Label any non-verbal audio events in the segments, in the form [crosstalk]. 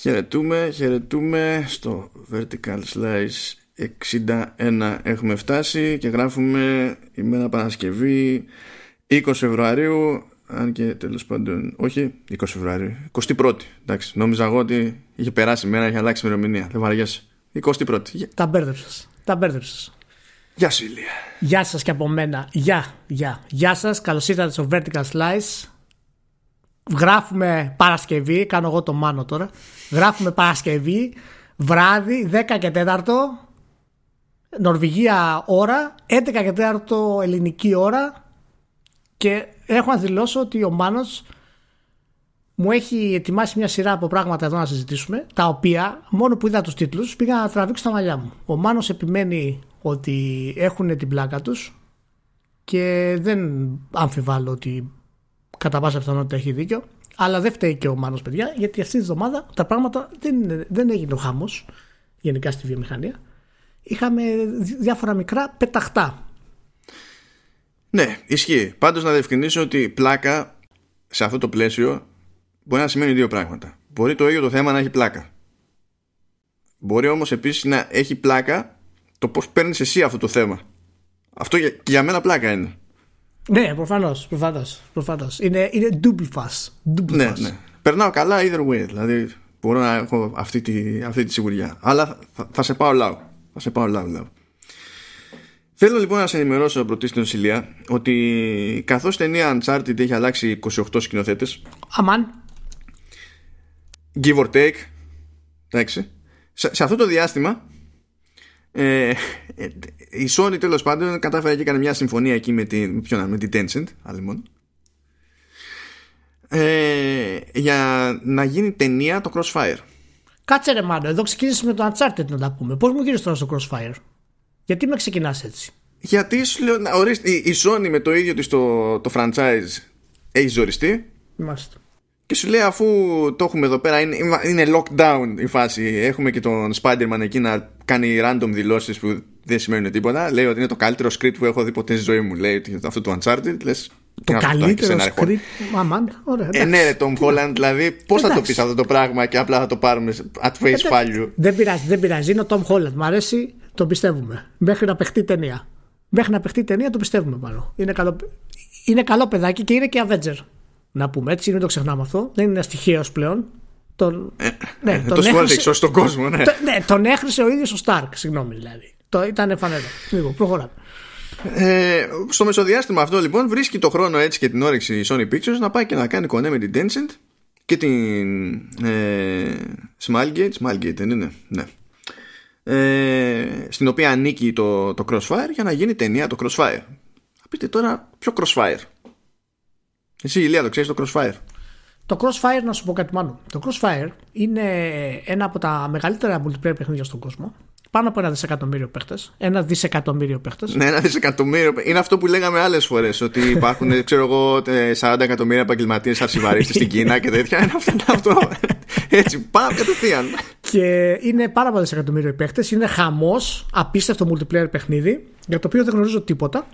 Χαιρετούμε, χαιρετούμε στο Vertical Slice 61 έχουμε φτάσει και γράφουμε ημέρα Παρασκευή 20 Φεβρουαρίου αν και τέλος πάντων όχι 20 Φεβρουαρίου 21η εντάξει νόμιζα εγώ ότι είχε περάσει η μέρα είχε αλλάξει η ημερομηνία. Δεν βαριέσαι. 21η Τα μπέρδεψες, τα μπέρδεψες. Γεια σου Ηλία. Γεια σας και από μένα. Γεια, γεια, γεια σας. Καλώς ήρθατε στο Vertical Slice Γράφουμε Παρασκευή Κάνω εγώ το μάνο τώρα Γράφουμε Παρασκευή Βράδυ 10 και 4 Νορβηγία ώρα 11 και 4 ελληνική ώρα και έχω να δηλώσω ότι ο Μάνος μου έχει ετοιμάσει μια σειρά από πράγματα εδώ να συζητήσουμε τα οποία μόνο που είδα τους τίτλους πήγα να τραβήξω τα μαλλιά μου. Ο Μάνος επιμένει ότι έχουν την πλάκα τους και δεν αμφιβάλλω ότι κατά πάσα πιθανότητα έχει δίκιο αλλά δεν φταίει και ο Μάνος παιδιά γιατί αυτή τη βδομάδα τα πράγματα δεν, δεν έγινε ο χάμος γενικά στη βιομηχανία είχαμε διάφορα μικρά πεταχτά. Ναι, ισχύει. Πάντως να διευκρινίσω ότι πλάκα σε αυτό το πλαίσιο μπορεί να σημαίνει δύο πράγματα. Μπορεί το ίδιο το θέμα να έχει πλάκα. Μπορεί όμως επίσης να έχει πλάκα το πώς παίρνεις εσύ αυτό το θέμα. Αυτό για, για μένα πλάκα είναι. Ναι, προφανώς, προφανώς, προφανώς. Είναι, είναι double fast. Double ναι, ναι. Περνάω καλά either way. Δηλαδή μπορώ να έχω αυτή τη, αυτή τη σιγουριά. Αλλά θα, θα σε πάω λαό. Θα σε πάω λαό, Θέλω λοιπόν να σε ενημερώσω πρωτίστως Ηλία ότι καθώς ταινία Uncharted έχει αλλάξει 28 σκηνοθέτες Αμάν Give or take Εντάξει σε, σε αυτό το διάστημα ε, η Sony τέλος πάντων κατάφερε και έκανε μια συμφωνία εκεί με την, ποιο, με την Tencent άλλη ε, για να γίνει ταινία το Crossfire Κάτσε ρε μάνο, εδώ ξεκίνησες με το Uncharted να τα πούμε. Πώς μου γύρισε τώρα στο Crossfire, Γιατί με ξεκινάς έτσι; Γιατί σου λέω, να ορίστε, η Sony με το ίδιο της το, το franchise έχει ζοριστεί. Μάλιστα. Και σου λέει αφού το έχουμε εδώ πέρα είναι, είναι lockdown η φάση Έχουμε και τον Spider-Man εκεί να κάνει random δηλώσεις που δεν σημαίνουν τίποτα Λέει ότι είναι το καλύτερο script που έχω δει ποτέ στη ζωή μου Λέει αυτό το Uncharted Λες το καλύτερο script. Μαμάν, ωραία. Ε, ναι, ρε, Tom Holland, δηλαδή πώς θα το πεις αυτό το πράγμα και απλά θα το πάρουμε at face value; Δεν πειράζει, δεν πειράζει. Είναι ο Tom Holland. Μ' αρέσει, το πιστεύουμε. Μέχρι να παιχτεί ταινία. Μέχρι να παιχτεί ταινία το πιστεύουμε πάνω. Είναι καλό, είναι καλό παιδάκι και είναι και Avenger. Να πούμε έτσι, μην το ξεχνάμε αυτό. Δεν είναι στοιχείος πλέον. Τον, ε, ναι, ε, τον το έχρισε, στον κόσμο, ναι. Το, ναι, τον έχρισε ο ίδιος ο Σταρκ, συγγνώμη δηλαδή. Το ήταν φανερό. Λίγο, προχωράμε. Ε, στο μεσοδιάστημα αυτό λοιπόν βρίσκει το χρόνο έτσι και την όρεξη η Sony Pictures να πάει και να κάνει κονέ με την Tencent και την ε, Smilegate, Smilegate δεν είναι, ναι. Ε, στην οποία ανήκει το, το Crossfire για να γίνει ταινία το Crossfire. Θα πείτε τώρα ποιο Crossfire; Εσύ Ηλία το ξέρεις το Crossfire. Το Crossfire να σου πω κάτι μάλλον. Το Crossfire είναι ένα από τα μεγαλύτερα multiplayer παιχνίδια στον κόσμο πάνω από ένα δισεκατομμύριο παίχτες. Ένα δισεκατομμύριο παίχτες. Ναι, ένα δισεκατομμύριο. Είναι αυτό που λέγαμε άλλες φορές. Ότι υπάρχουν, [laughs] ξέρω εγώ, 40 εκατομμύρια επαγγελματίες αρσιβαρίστε στην Κίνα και τέτοια. Είναι αυτό. αυτό. Έτσι, πάμε κατευθείαν. Και είναι πάρα πολλά δισεκατομμύριο παίχτες. Είναι χαμός, απίστευτο multiplayer παιχνίδι, για το οποίο δεν γνωρίζω τίποτα.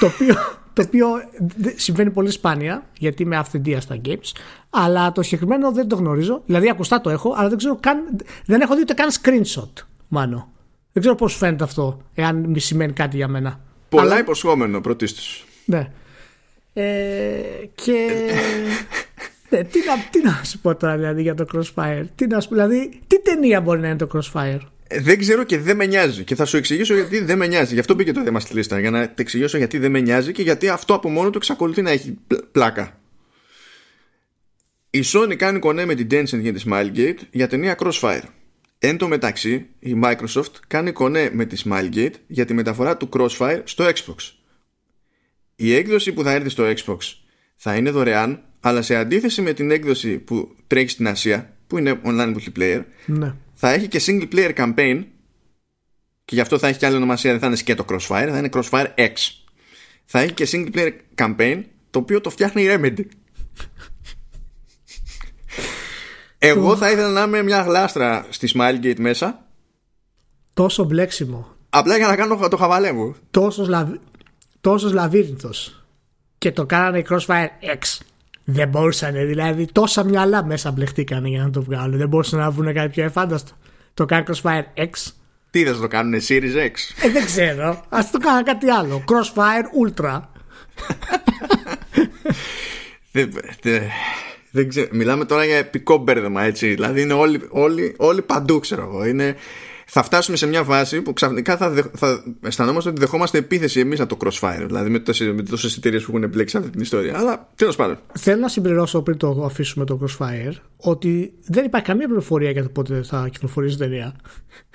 Το, οποίο, το οποίο συμβαίνει πολύ σπάνια, γιατί είμαι αυθεντία στα games. Αλλά το συγκεκριμένο δεν το γνωρίζω. Δηλαδή, ακουστά το έχω, αλλά δεν ξέρω καν. Δεν έχω δει ούτε καν screenshot. Μάνο. Δεν ξέρω πώς φαίνεται αυτό, εάν μη σημαίνει κάτι για μένα. Πολλά Αλλά... υποσχόμενο πρωτίστως. Ναι. Ε, και. ναι, τι, να, τι να σου πω τώρα δηλαδή για το Crossfire. Τι να σου δηλαδή, τι ταινία μπορεί να είναι το Crossfire; Ε, δεν ξέρω και δεν με νοιάζει. Και θα σου εξηγήσω γιατί δεν με νοιάζει. Γι' αυτό μπήκε το θέμα στη λίστα. Για να te εξηγήσω γιατί δεν με νοιάζει και γιατί αυτό από μόνο του εξακολουθεί να έχει πλάκα. Η Sony κάνει κονέ με την Tencent για τη Smilegate για ταινία Crossfire. Εν τω μεταξύ, η Microsoft κάνει κονέ με τη Smilegate για τη μεταφορά του Crossfire στο Xbox. Η έκδοση που θα έρθει στο Xbox θα είναι δωρεάν, αλλά σε αντίθεση με την έκδοση που τρέχει στην Ασία, που είναι online multiplayer, ναι. Θα έχει και single player campaign και γι' αυτό θα έχει και άλλη ονομασία, δεν θα είναι και το Crossfire, θα είναι Crossfire X. Θα έχει και single player campaign, το οποίο το φτιάχνει η Remedy. Εγώ θα ήθελα να είμαι μια γλάστρα στη Smilegate μέσα. Τόσο μπλέξιμο. Απλά για να κάνω το χαβαλέ μου. Τόσος λαβ... Τόσος λαβύρινθος. Και το κάνανε Crossfire X. Δεν μπορούσαν δηλαδή. Τόσα μυαλά μέσα μπλεχτήκανε για να το βγάλουν. Δεν μπορούσαν να βρουν κάτι πιο εφάνταστο. Το κάνει Crossfire X. Τι θα το κάνουν, Series X; Ε, δεν ξέρω. Α το κάνουν κάτι άλλο. Crossfire Ultra. δεν, δεν, δεν ξέρω. Μιλάμε τώρα για επικό μπέρδεμα, έτσι. Δηλαδή είναι όλοι, όλοι, όλοι παντού, ξέρω εγώ. Είναι, θα φτάσουμε σε μια βάση που ξαφνικά θα, θα αισθανόμαστε ότι δεχόμαστε επίθεση εμείς από το crossfire. Δηλαδή με τόσε εταιρείε που έχουν επιλέξει αυτή την ιστορία. Αλλά τέλος πάντων. Θέλω να συμπληρώσω πριν το αφήσουμε το crossfire ότι δεν υπάρχει καμία πληροφορία για το πότε θα κυκλοφορήσει η ταινία.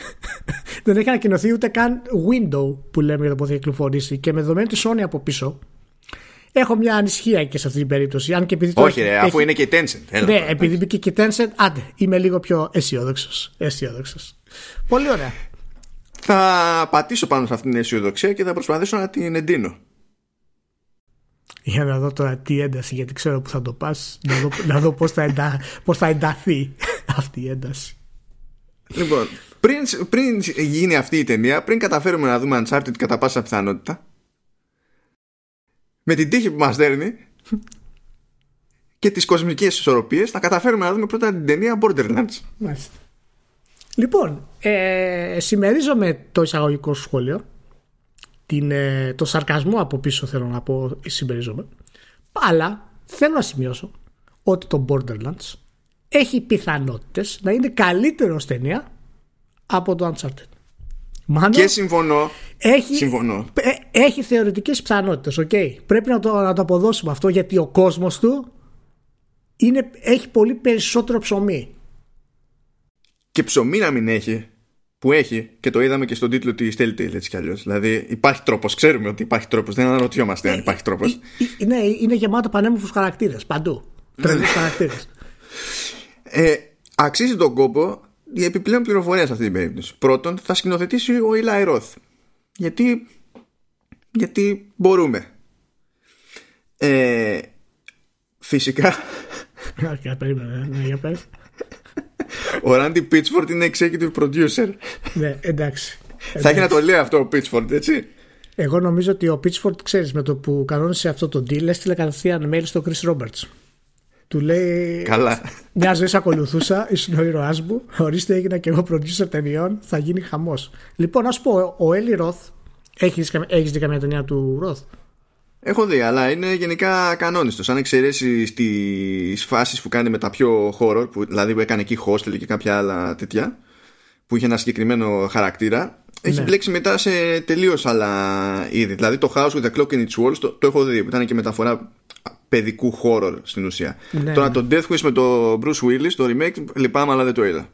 [laughs] δεν έχει ανακοινωθεί ούτε καν window που λέμε για το πότε θα κυκλοφορήσει. Και με δεδομένη τη Sony από πίσω, Έχω μια ανησυχία και σε αυτή την περίπτωση. Αν και επειδή Όχι, ρε, αφού είναι και η Tencent. Έλα, ναι, επειδή μπήκε και η Tencent, άντε, είμαι λίγο πιο αισιόδοξος. Αισιόδοξος. Πολύ ωραία. Θα πατήσω πάνω σε αυτήν την αισιοδοξία και θα προσπαθήσω να την εντείνω. Για να δω τώρα τι ένταση, γιατί ξέρω που θα το πας, να δω, να δω πώς θα, εντα, πώς θα ενταθεί αυτή η ένταση. Λοιπόν, πριν, πριν γίνει αυτή η ταινία, πριν καταφέρουμε να δούμε Uncharted κατά πάσα πιθανότητα, με την τύχη που μας δέρνει και τις κοσμικές ισορροπίες θα καταφέρουμε να δούμε πρώτα την ταινία Borderlands. Μάλιστα. Λοιπόν, ε, συμμερίζομαι το εισαγωγικό σχόλιο την, ε, το σαρκασμό από πίσω θέλω να πω συμμερίζομαι αλλά θέλω να σημειώσω ότι το Borderlands έχει πιθανότητες να είναι καλύτερο ταινία από το Uncharted. Μάνο, και συμφωνώ. Έχει, συμφωνώ. Ε, έχει θεωρητικές πιθανότητες. Okay. Πρέπει να το, να το αποδώσουμε αυτό γιατί ο κόσμος του είναι, έχει πολύ περισσότερο ψωμί. Και ψωμί να μην έχει, που έχει και το είδαμε και στον τίτλο της Telltale έτσι κι αλλιώς. Δηλαδή υπάρχει τρόπος, ξέρουμε ότι υπάρχει τρόπος, δεν αναρωτιόμαστε ε, αν υπάρχει τρόπος. Ε, ναι, είναι γεμάτο πανέμορφους χαρακτήρες παντού. Τρελούς χαρακτήρες. Ε, αξίζει τον κόπο η επιπλέον πληροφορία σε αυτή την περίπτωση. Πρώτον, θα σκηνοθετήσει ο Eli Roth. Γιατί, γιατί μπορούμε. Ε, φυσικά. Ναι, ο Ράντι Πίτσφορντ είναι executive producer. Ναι, εντάξει. Θα έχει να το λέει αυτό ο Πίτσφορντ, έτσι. Εγώ νομίζω ότι ο Πίτσφορντ, ξέρεις, με το που κανόνισε αυτό το deal, έστειλε κατευθείαν mail στο Chris Roberts. Του λέει. Καλά. Μια ζωή ακολουθούσα, ήσουν ο ήρωάς μου. Ορίστε, έγινα και εγώ producer ταινιών. Θα γίνει χαμός. Λοιπόν, να σου πω, ο Έλλη Ροθ. Έχεις δει καμία ταινία του Ροθ. Έχω δει, αλλά είναι γενικά κανόνιστος. Αν εξαιρέσεις τις φάσεις που κάνει με τα πιο horror, που, δηλαδή που έκανε εκεί hostel και κάποια άλλα τέτοια, που είχε ένα συγκεκριμένο χαρακτήρα, έχεις ναι. μπλέξει μετά σε τελείως άλλα είδη. Δηλαδή το House with the Clock in its Walls το, το έχω δει, που ήταν και μεταφορά παιδικού horror στην ουσία. Ναι, Τώρα ναι. το Death Wish με το Bruce Willis, το remake, λυπάμαι αλλά δεν το είδα.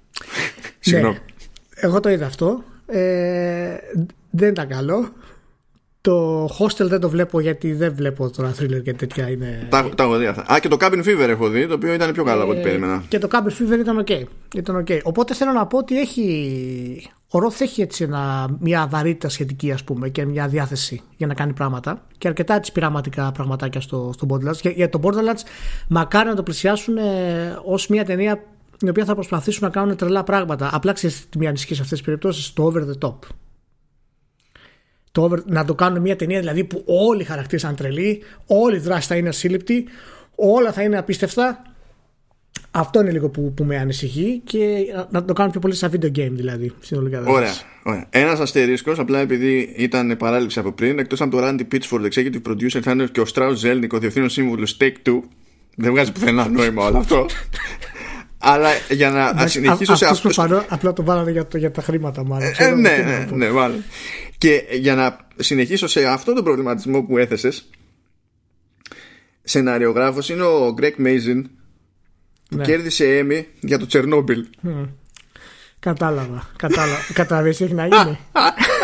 Συγγνώμη. Ναι. Εγώ το είδα αυτό. Ε, δεν ήταν καλό. Το Hostel δεν το βλέπω γιατί δεν βλέπω τώρα thriller και τέτοια είναι. Τα, τα έχω δει αυτά. Α, και το Cabin Fever έχω δει, το οποίο ήταν πιο καλό από ό,τι ε, περίμενα. Και το Cabin Fever ήταν ok. Ήταν okay. Οπότε θέλω να πω ότι έχει. Ο Roth έχει έτσι ένα, μια βαρύτητα σχετική ας πούμε και μια διάθεση για να κάνει πράγματα και αρκετά έτσι πειραματικά πραγματάκια στο, στο Borderlands. Για, για το Borderlands μακάρι να το πλησιάσουν ε, ως μια ταινία η οποία θα προσπαθήσουν να κάνουν τρελά πράγματα. Απλά ξέρεις τι μια ανησυχία σε αυτές τις περιπτώσεις, το over the top το, να το κάνουν μια ταινία δηλαδή που όλοι οι χαρακτήρες είναι τρελοί, όλη η δράση θα είναι ασύλληπτη, όλα θα είναι απίστευτα. Αυτό είναι λίγο που, που με ανησυχεί και να το κάνουν πιο πολύ σαν video game δηλαδή. Συνολικά ωραία. ωραία. Ένας αστερίσκος, απλά επειδή ήταν παράληψη από πριν, εκτός από το Randy Pitchford, executive producer, θα είναι και ο Strauss Zelnick, ο διευθύνων σύμβουλος Take Two. Δεν βγάζει πουθενά νόημα όλο αυτό. [laughs] Αλλά για να συνεχίσω σε αυτός. Απλά το βάλανε για, για τα χρήματα, μάλλον. Ε, ναι, ναι, ναι, μάλλον. Και για να συνεχίσω σε αυτό τον προβληματισμό που έθεσες, σεναριογράφος είναι ο Γκρέκ Μέιζιν που ναι. κέρδισε Έμι για το Τσερνόμπιλ. Κατάλαβα. Κατάλαβα. [laughs] Κατάλαβες τι έχει να γίνει.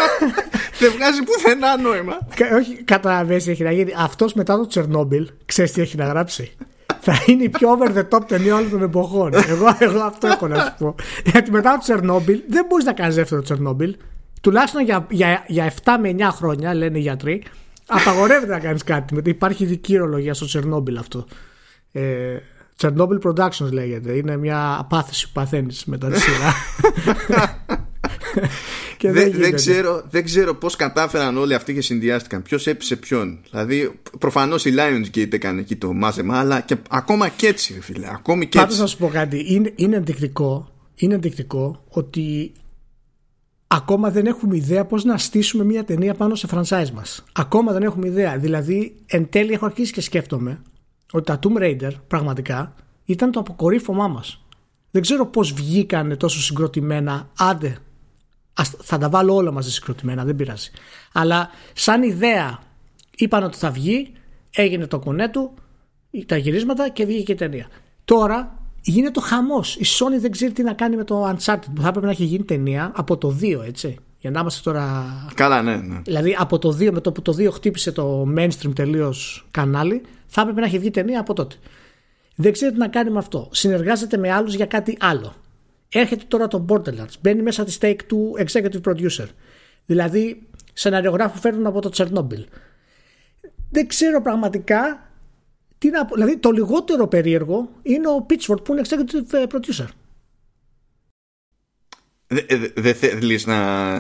[laughs] Δεν βγάζει πουθενά νόημα. Όχι, κατάλαβες τι έχει να γίνει. Αυτός μετά το Τσερνόμπιλ, ξέρεις τι έχει να γράψει θα είναι η πιο over the top ταινία όλων των εποχών. εγώ, εγώ αυτό έχω να σου πω. Γιατί μετά το Τσερνόμπιλ δεν μπορείς να κάνεις δεύτερο Τσερνόμπιλ. Τουλάχιστον για, για, για 7 με 9 χρόνια, λένε οι γιατροί, απαγορεύεται να κάνεις κάτι. Γιατί υπάρχει ειδική ορολογία στο Τσερνόμπιλ αυτό. Ε, Chernobyl Productions λέγεται. Είναι μια απάθηση που παθαίνεις μετά τη σειρά. [laughs] και δεν, δεν, δεν, γίνεται. ξέρω, δεν ξέρω πώς κατάφεραν όλοι αυτοί και συνδυάστηκαν. Ποιος έπεισε ποιον. Δηλαδή, προφανώς η Lionsgate έκανε εκεί το μάζεμα, αλλά και ακόμα και έτσι, ρε φίλε. Ακόμη και Πάντως έτσι. να σου πω κάτι. Είναι, είναι ενδεικτικό, είναι ενδεικτικό ότι ακόμα δεν έχουμε ιδέα πώς να στήσουμε μια ταινία πάνω σε franchise μας. Ακόμα δεν έχουμε ιδέα. Δηλαδή, εν τέλει έχω αρχίσει και σκέφτομαι ότι τα Tomb Raider πραγματικά ήταν το αποκορύφωμά μας. Δεν ξέρω πώς βγήκανε τόσο συγκροτημένα. Άντε, ας, θα τα βάλω όλα μαζί συγκροτημένα, δεν πειράζει. Αλλά σαν ιδέα είπαν ότι θα βγει, έγινε το κονέ του, τα γυρίσματα και βγήκε και η ταινία. Τώρα γίνεται το χαμός. Η Sony δεν ξέρει τι να κάνει με το Uncharted που θα έπρεπε να έχει γίνει ταινία από το 2, έτσι. Για να είμαστε τώρα. Καλά, ναι, ναι. Δηλαδή από το 2, με το που το 2 χτύπησε το mainstream τελείως κανάλι, θα έπρεπε να έχει βγει ταινία από τότε. Δεν ξέρει τι να κάνει με αυτό. Συνεργάζεται με άλλους για κάτι άλλο. Έρχεται τώρα το Borderlands. Μπαίνει μέσα της stake του executive producer. Δηλαδή, σεναριογράφου φέρνουν από το Chernobyl. Δεν ξέρω πραγματικά τι να πω. Δηλαδή, το λιγότερο περίεργο είναι ο Pitchford που είναι executive producer. Δεν δε, δε θέλεις να,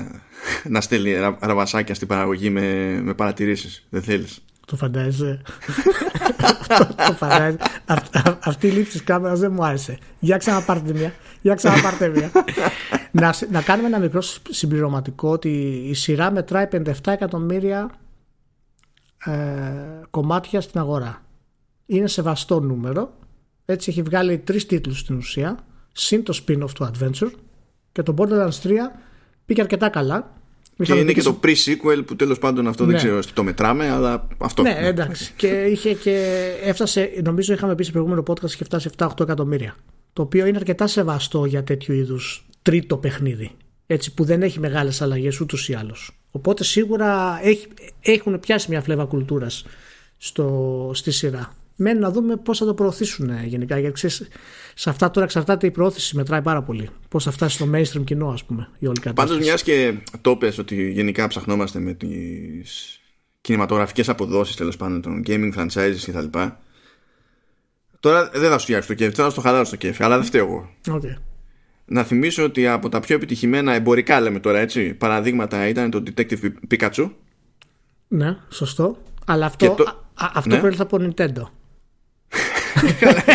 να στέλνει ρα- ραβασάκια στην παραγωγή με, με παρατηρήσεις. Δεν θέλεις. Το φαντάζεσαι; [laughs] το φαντάζεσαι. Αυ- α- αυτή η λήψη της κάμερας δεν μου άρεσε. Για ξαναπάρτε μία. Για ξαναπάρτε μία. [laughs] να, σ- να κάνουμε ένα μικρό σ- συμπληρωματικό ότι η σειρά μετράει 57 εκατομμύρια ε, κομμάτια στην αγορά. Είναι σεβαστό νούμερο. Έτσι έχει βγάλει τρεις τίτλους στην ουσία. Συν το spin-off του Adventure. Και το Borderlands 3 πήγε αρκετά καλά. Και Είχαμε είναι πει και σε- το pre-sequel που τέλος πάντων αυτό δεν Ναι. ξέρω τι το μετράμε, αλλά αυτό. Ναι, εντάξει. και είχε και έφτασε, νομίζω είχαμε πει σε προηγούμενο podcast, είχε φτάσει 7-8 εκατομμύρια. Το οποίο είναι αρκετά σεβαστό για τέτοιου είδους τρίτο παιχνίδι. Έτσι, που δεν έχει μεγάλες αλλαγές ούτως ή άλλως. Οπότε σίγουρα έχει, έχουν πιάσει μια φλέβα κουλτούρας στη σειρά. Μένει να δούμε πώς θα το προωθήσουν ε, γενικά. Γιατί ξέρεις, σε αυτά τώρα εξαρτάται η προώθηση, μετράει πάρα πολύ. Πώς θα φτάσει στο mainstream κοινό, ας πούμε, η όλη κατάσταση. Πάντως, μιας και το πες ότι γενικά ψαχνόμαστε με τις κινηματογραφικές αποδόσεις τέλος πάντων των gaming franchises κτλ. Τώρα δεν θα σου φτιάξω το κέφι, τώρα θα στο χαλάρω στο κέφι, αλλά δεν φταίω εγώ. Okay. Να θυμίσω ότι από τα πιο επιτυχημένα εμπορικά, λέμε τώρα έτσι, παραδείγματα ήταν το Detective Pikachu. Ναι, σωστό. Αλλά αυτό, Και το- α, α- αυτό Ναι. προήλθε από Nintendo.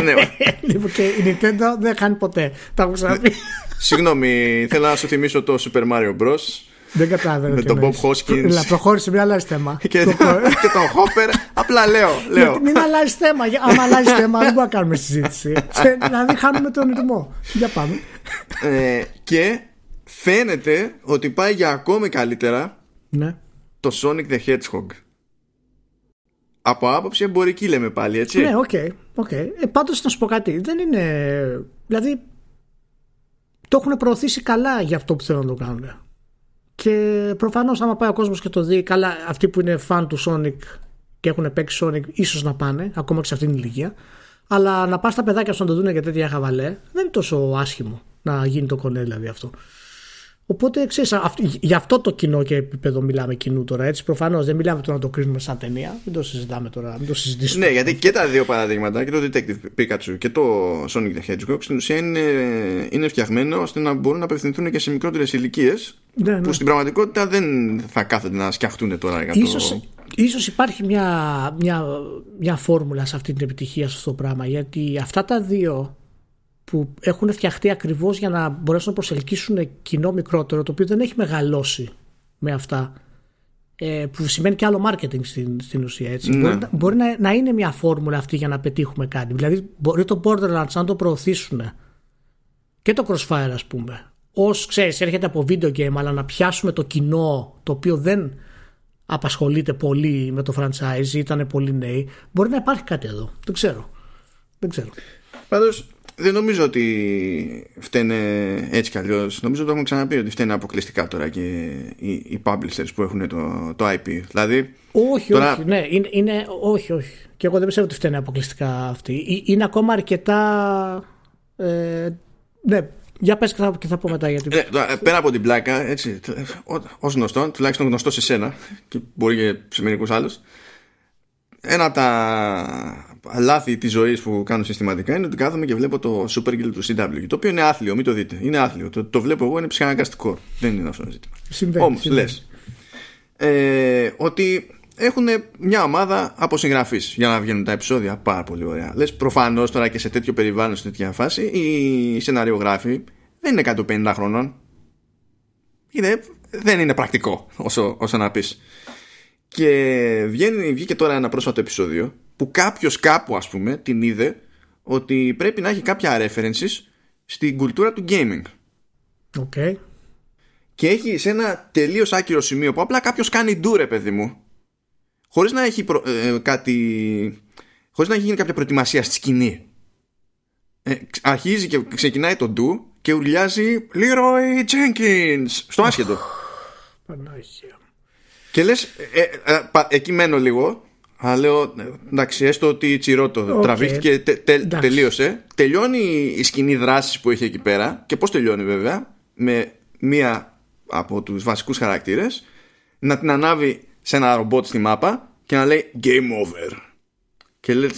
Ναι, Λοιπόν, και η Nintendo δεν χάνει ποτέ. Τα έχω ξαναπεί. Συγγνώμη, θέλω να σου θυμίσω το Super Mario Bros. δεν κατάλαβα. Με τι τον εννοείς. Bob Hoskins. Έλα, προχώρησε, μην αλλάζει θέμα. και, Το- [laughs] και τον Hopper. Απλά λέω, λέω. Μην- Μην αλλάζει θέμα. Για- Άμα αλλάζει θέμα, δεν μπορούμε να κάνουμε συζήτηση. Σε- Δηλαδή, χάνουμε τον ρυθμό. Για πάμε. Ε, και φαίνεται ότι πάει για ακόμη καλύτερα Ναι. το Sonic the Hedgehog. Από άποψη εμπορική λέμε πάλι, έτσι. Ναι, οκ. Οκ. Ε, Πάντως να σου πω κάτι. Δεν είναι. Δηλαδή. Το έχουν προωθήσει καλά για αυτό που θέλουν να το κάνουν. Και προφανώς, άμα πάει ο κόσμος και το δει, καλά, αυτοί που είναι φαν του Sonic και έχουν παίξει Sonic, ίσως να πάνε, ακόμα και σε αυτήν την ηλικία. Αλλά να πας στα παιδάκια σου να το δουν για τέτοια χαβαλέ, δεν είναι τόσο άσχημο να γίνει το κονέ δηλαδή αυτό. Οπότε ξέρεις, για αυτό το κοινό και επίπεδο μιλάμε κοινού τώρα. Έτσι, προφανώς δεν μιλάμε τώρα να το κρίνουμε σαν ταινία. Μην το συζητάμε τώρα, μην το συζητήσουμε. Ναι, γιατί και τα δύο παραδείγματα, και το Detective Pikachu και το Sonic the Hedgehog, στην ουσία είναι, είναι φτιαγμένο ώστε να μπορούν να απευθυνθούν και σε μικρότερες ηλικίες. Ναι, ναι. Που στην πραγματικότητα δεν θα κάθονται να σκιαχτούν τώρα για Ίσως, το. ίσως υπάρχει μια, μια, μια φόρμουλα σε αυτή την επιτυχία σε αυτό το πράγμα γιατί αυτά τα δύο που έχουν φτιαχτεί ακριβώς για να μπορέσουν να προσελκύσουν κοινό μικρότερο το οποίο δεν έχει μεγαλώσει με αυτά ε, που σημαίνει και άλλο marketing στην, στην ουσία έτσι. Ναι. Μπορεί, να, μπορεί να, να είναι μια φόρμουλα αυτή για να πετύχουμε κάτι. Δηλαδή μπορεί το Borderlands αν το προωθήσουν και το Crossfire ας πούμε. Ως ξέρεις έρχεται από video game αλλά να πιάσουμε το κοινό το οποίο δεν απασχολείται πολύ με το franchise ήταν πολύ νέοι μπορεί να υπάρχει κάτι εδώ. Δεν ξέρω. Δεν ξέρω. Πάντως δεν νομίζω ότι φταίνε έτσι κι αλλιώς. Νομίζω ότι το έχουμε ξαναπεί ότι φταίνε αποκλειστικά τώρα και οι, οι publishers που έχουν το, το IP. Δηλαδή. όχι Τώρα- όχι ναι είναι, είναι, όχι όχι και εγώ δεν πιστεύω ότι φταίνε αποκλειστικά αυτοί Ε, είναι ακόμα αρκετά ε, ναι για πες και θα, και θα πω μετά γιατί Ε, τώρα, ε, πέρα από την πλάκα, έτσι, ως γνωστό, τουλάχιστον γνωστό σε σένα και μπορεί και σε μερικούς άλλους, ένα από τα λάθη της ζωής που κάνω συστηματικά είναι ότι κάθομαι και βλέπω το Supergirl του CW. Το οποίο είναι άθλιο, μην το δείτε. Είναι άθλιο. Το, το βλέπω εγώ, είναι ψυχαναγκαστικό. Δεν είναι αυτό το ζήτημα. Όμως, λες. Ε, ότι έχουν μια ομάδα από συγγραφεί για να βγαίνουν τα επεισόδια. Πάρα πολύ ωραία. Λες, προφανώς τώρα και σε τέτοιο περιβάλλον, σε τέτοια φάση, οι σεναριογράφοι δεν είναι 150 χρονών. Είναι, δεν είναι πρακτικό όσο, όσο να πεις. Και βγαίνει, βγήκε τώρα ένα πρόσφατο επεισόδιο που κάποιος κάπου, ας πούμε, την είδε ότι πρέπει να έχει κάποια references στην κουλτούρα του gaming. Okay. Και έχει σε ένα τελείως άκυρο σημείο που απλά κάποιος κάνει ντου, παιδί μου, χωρίς να έχει ε, κάτι. χωρίς να έχει γίνει κάποια προετοιμασία στη σκηνή. Ε, αρχίζει και ξεκινάει το ντου και ουρλιάζει Leroy Jenkins στο άσχετο. Πανάγια. Και λες, ε, ε, εκεί μένω λίγο. Αλλά λέω, εντάξει, έστω ότι η Τσιρότο okay. τραβήχτηκε, τε, τε, τελείωσε. Τελειώνει η σκηνή δράσης που έχει εκεί πέρα. Και πώς τελειώνει, βέβαια, με μία από τους βασικούς χαρακτήρες να την ανάβει σε ένα ρομπότ στη μάπα και να λέει Game over. Και λέει.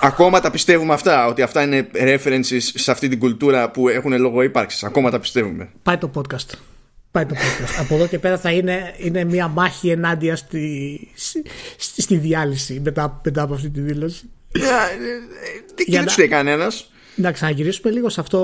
Ακόμα τα πιστεύουμε αυτά, ότι αυτά είναι references σε αυτή την κουλτούρα που έχουν λόγο ύπαρξης. Ακόμα τα πιστεύουμε. Πάει το podcast. Πάει το podcast. Από εδώ και πέρα θα είναι, είναι μια μάχη ενάντια στη, στη, στη διάλυση μετά, μετά από αυτή τη δήλωση. Ε, ε, τι κοίταξε κανένας. Να ξαναγυρίσουμε λίγο σε αυτό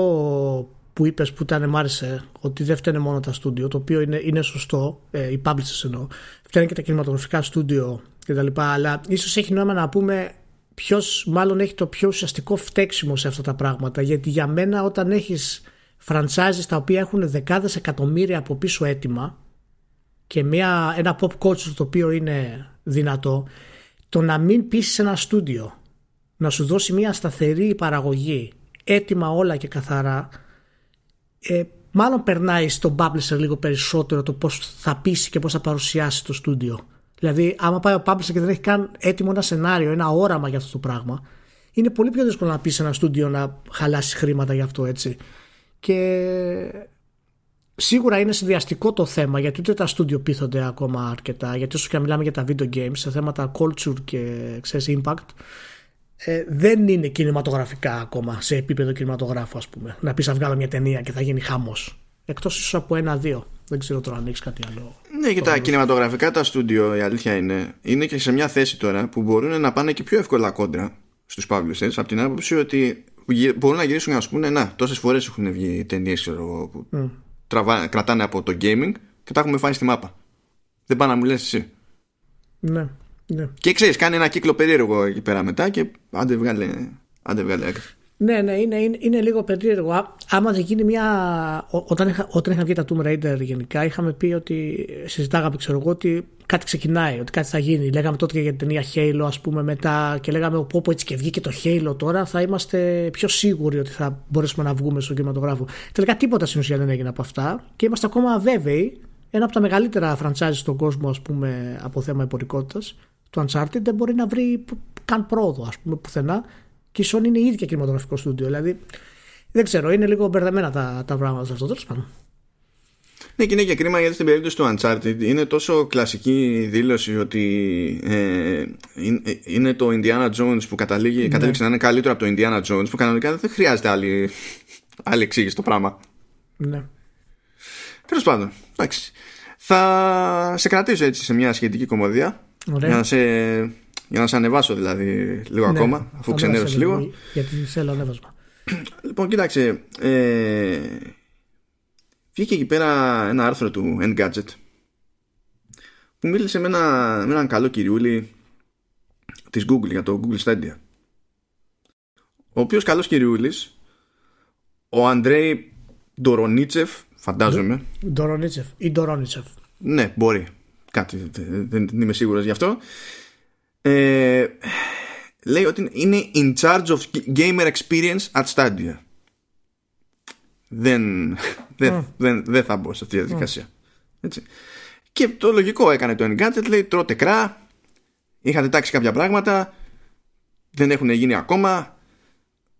που είπες που ήταν, μ' άρεσε, ότι δεν φταίνε μόνο τα στούντιο, το οποίο είναι, είναι σωστό, ε, οι publishers εννοώ. Φταίνε και τα κινηματογραφικά στούντιο κτλ. Αλλά ίσως έχει νόημα να πούμε ποιος μάλλον έχει το πιο ουσιαστικό φταίξιμο σε αυτά τα πράγματα. Γιατί για μένα, όταν έχεις franchises τα οποία έχουν δεκάδες εκατομμύρια από πίσω έτοιμα και μια, ένα pop culture το οποίο είναι δυνατό, το να μην πείσει ένα στούντιο να σου δώσει μια σταθερή παραγωγή, έτοιμα όλα και καθαρά, ε, μάλλον περνάει στον publisher λίγο περισσότερο το πώς θα πείσει και πώς θα παρουσιάσει το στούντιο. Δηλαδή, άμα πάει ο publisher και δεν έχει καν έτοιμο ένα σενάριο, ένα όραμα για αυτό το πράγμα, είναι πολύ πιο δύσκολο να πει ένα στούντιο να χαλάσει χρήματα για αυτό έτσι. Και σίγουρα είναι συνδυαστικό το θέμα γιατί ούτε τα στούντιο πείθονται ακόμα αρκετά. Γιατί όσο και να μιλάμε για τα video games σε θέματα culture και ξέρεις, impact, ε, δεν είναι κινηματογραφικά ακόμα σε επίπεδο κινηματογράφου, ας πούμε. Να πεις να βγάλω μια ταινία και θα γίνει χάμο. Εκτός ίσως από ένα-δύο. Δεν ξέρω τώρα αν έχεις κάτι άλλο. Ναι, και τα κινηματογραφικά τα στούντιο, η αλήθεια είναι, είναι και σε μια θέση τώρα που μπορούν να πάνε και πιο εύκολα κόντρα στους publishers από την άποψη ότι μπορούν να γυρίσουν και να σου πούνε Να, τόσες φορές έχουν βγει ταινίες που mm. κρατάνε από το gaming και τα έχουμε φάει στη μάπα. Δεν πάνε να μου λες εσύ. Ναι. Ναι. Και ξέρεις, κάνει ένα κύκλο περίεργο εκεί πέρα μετά και άντε βγάλε, άντε βγάλε άκρη. Ναι, ναι, είναι, είναι, είναι λίγο περίεργο. Άμα δεν γίνει μια. Όταν, είχα, όταν είχαν βγει τα Tomb Raider γενικά, είχαμε πει ότι. Συζητάγαμε, ξέρω εγώ, ότι κάτι ξεκινάει, ότι κάτι θα γίνει. Λέγαμε τότε και για την ταινία Halo, ας πούμε, μετά και λέγαμε πω, πω έτσι και βγήκε το Halo τώρα, θα είμαστε πιο σίγουροι ότι θα μπορέσουμε να βγούμε στον κινηματογράφο. Τελικά τίποτα στην ουσία δεν έγινε από αυτά και είμαστε ακόμα βέβαιοι. Ένα από τα μεγαλύτερα franchise στον κόσμο, ας πούμε, από θέμα εμπορικότητας, του Uncharted δεν μπορεί να βρει καν πρόοδο, ας πούμε, πουθενά. Και η Sony είναι η ίδια κινηματογραφικό στούντιο. Δηλαδή, δεν ξέρω, είναι λίγο μπερδεμένα τα, τα πράγματα σε αυτό. Τέλος πάντων. Ναι, και είναι και κρίμα γιατί στην περίπτωση του Uncharted είναι τόσο κλασική δήλωση ότι ε, είναι το Indiana Jones που καταλήγει, ναι. καταλήξει να είναι καλύτερο από το Indiana Jones που κανονικά δεν χρειάζεται άλλη, άλλη εξήγηση το πράγμα. Ναι. Τέλος πάντων, εντάξει. Θα σε κρατήσω έτσι σε μια σχετική κομμωδία για να, σε, για να σε ανεβάσω δηλαδή λίγο ναι, ακόμα, αφού ξενέρωσε λίγο. Γιατί θέλω ανέβασμα. [clears throat] Λοιπόν, κοίταξε. Ε, βγήκε εκεί πέρα ένα άρθρο του Engadget που μίλησε με, ένα, με έναν καλό κυριούλη της Google για το Google Stadia. Ο οποίος καλός κυριούλης, ο Αντρέι Ντορονίτσεφ, φαντάζομαι. Ντορονίτσεφ ή Ντορονίτσεφ. Ναι, μπορεί κάτι δεν, είμαι σίγουρος γι' αυτό ε, λέει ότι είναι in charge of gamer experience at Stadia. Δεν, δεν, δεν, δεν θα μπω σε αυτή τη διαδικασία. Έτσι. και το λογικό έκανε το Engadget λέει τρώτε κρά. Είχατε τάξει κάποια πράγματα. Δεν έχουν γίνει ακόμα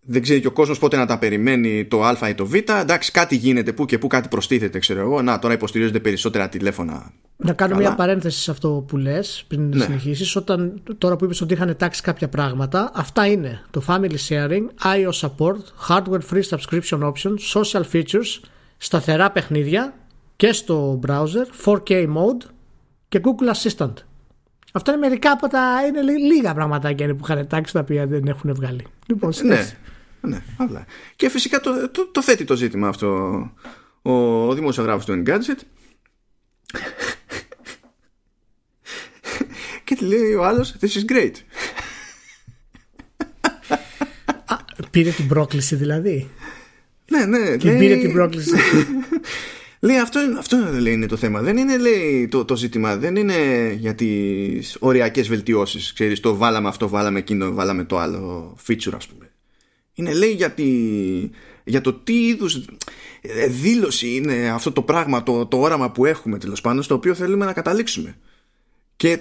δεν ξέρει και ο κόσμος πότε να τα περιμένει το Α ή το Β. Εντάξει, κάτι γίνεται που και που κάτι προστίθεται, ξέρω εγώ. Να, τώρα υποστηρίζονται περισσότερα τηλέφωνα. Να κάνω μια παρένθεση σε αυτό που λες πριν ναι. συνεχίσεις. Όταν τώρα που είπες ότι είχαν τάξει κάποια πράγματα, αυτά είναι το family sharing, iOS support, hardware free subscription options, social features, σταθερά παιχνίδια και στο browser, 4K mode και Google Assistant. Αυτά είναι μερικά από τα. είναι λίγα πραγματάκια που είχαν τάξει τα οποία δεν έχουν βγάλει. Λοιπόν, ναι, ναι, απλά. Και φυσικά το, το, το, θέτει το ζήτημα αυτό ο, ο δημοσιογράφος του Engadget [laughs] και τη λέει ο άλλος This is great Α, Πήρε την πρόκληση δηλαδή Ναι, ναι Και λέει... πήρε την πρόκληση [laughs] Λέει αυτό, αυτό λέει, είναι το θέμα. Δεν είναι λέει, το, το ζήτημα. Δεν είναι για τις οριακές βελτιώσεις. Ξέρεις, το βάλαμε αυτό, βάλαμε εκείνο, βάλαμε το άλλο feature, ας πούμε. Είναι λέει για, για το τι είδους δήλωση είναι αυτό το πράγμα, το, το όραμα που έχουμε τέλος πάντων, στο οποίο θέλουμε να καταλήξουμε. Και,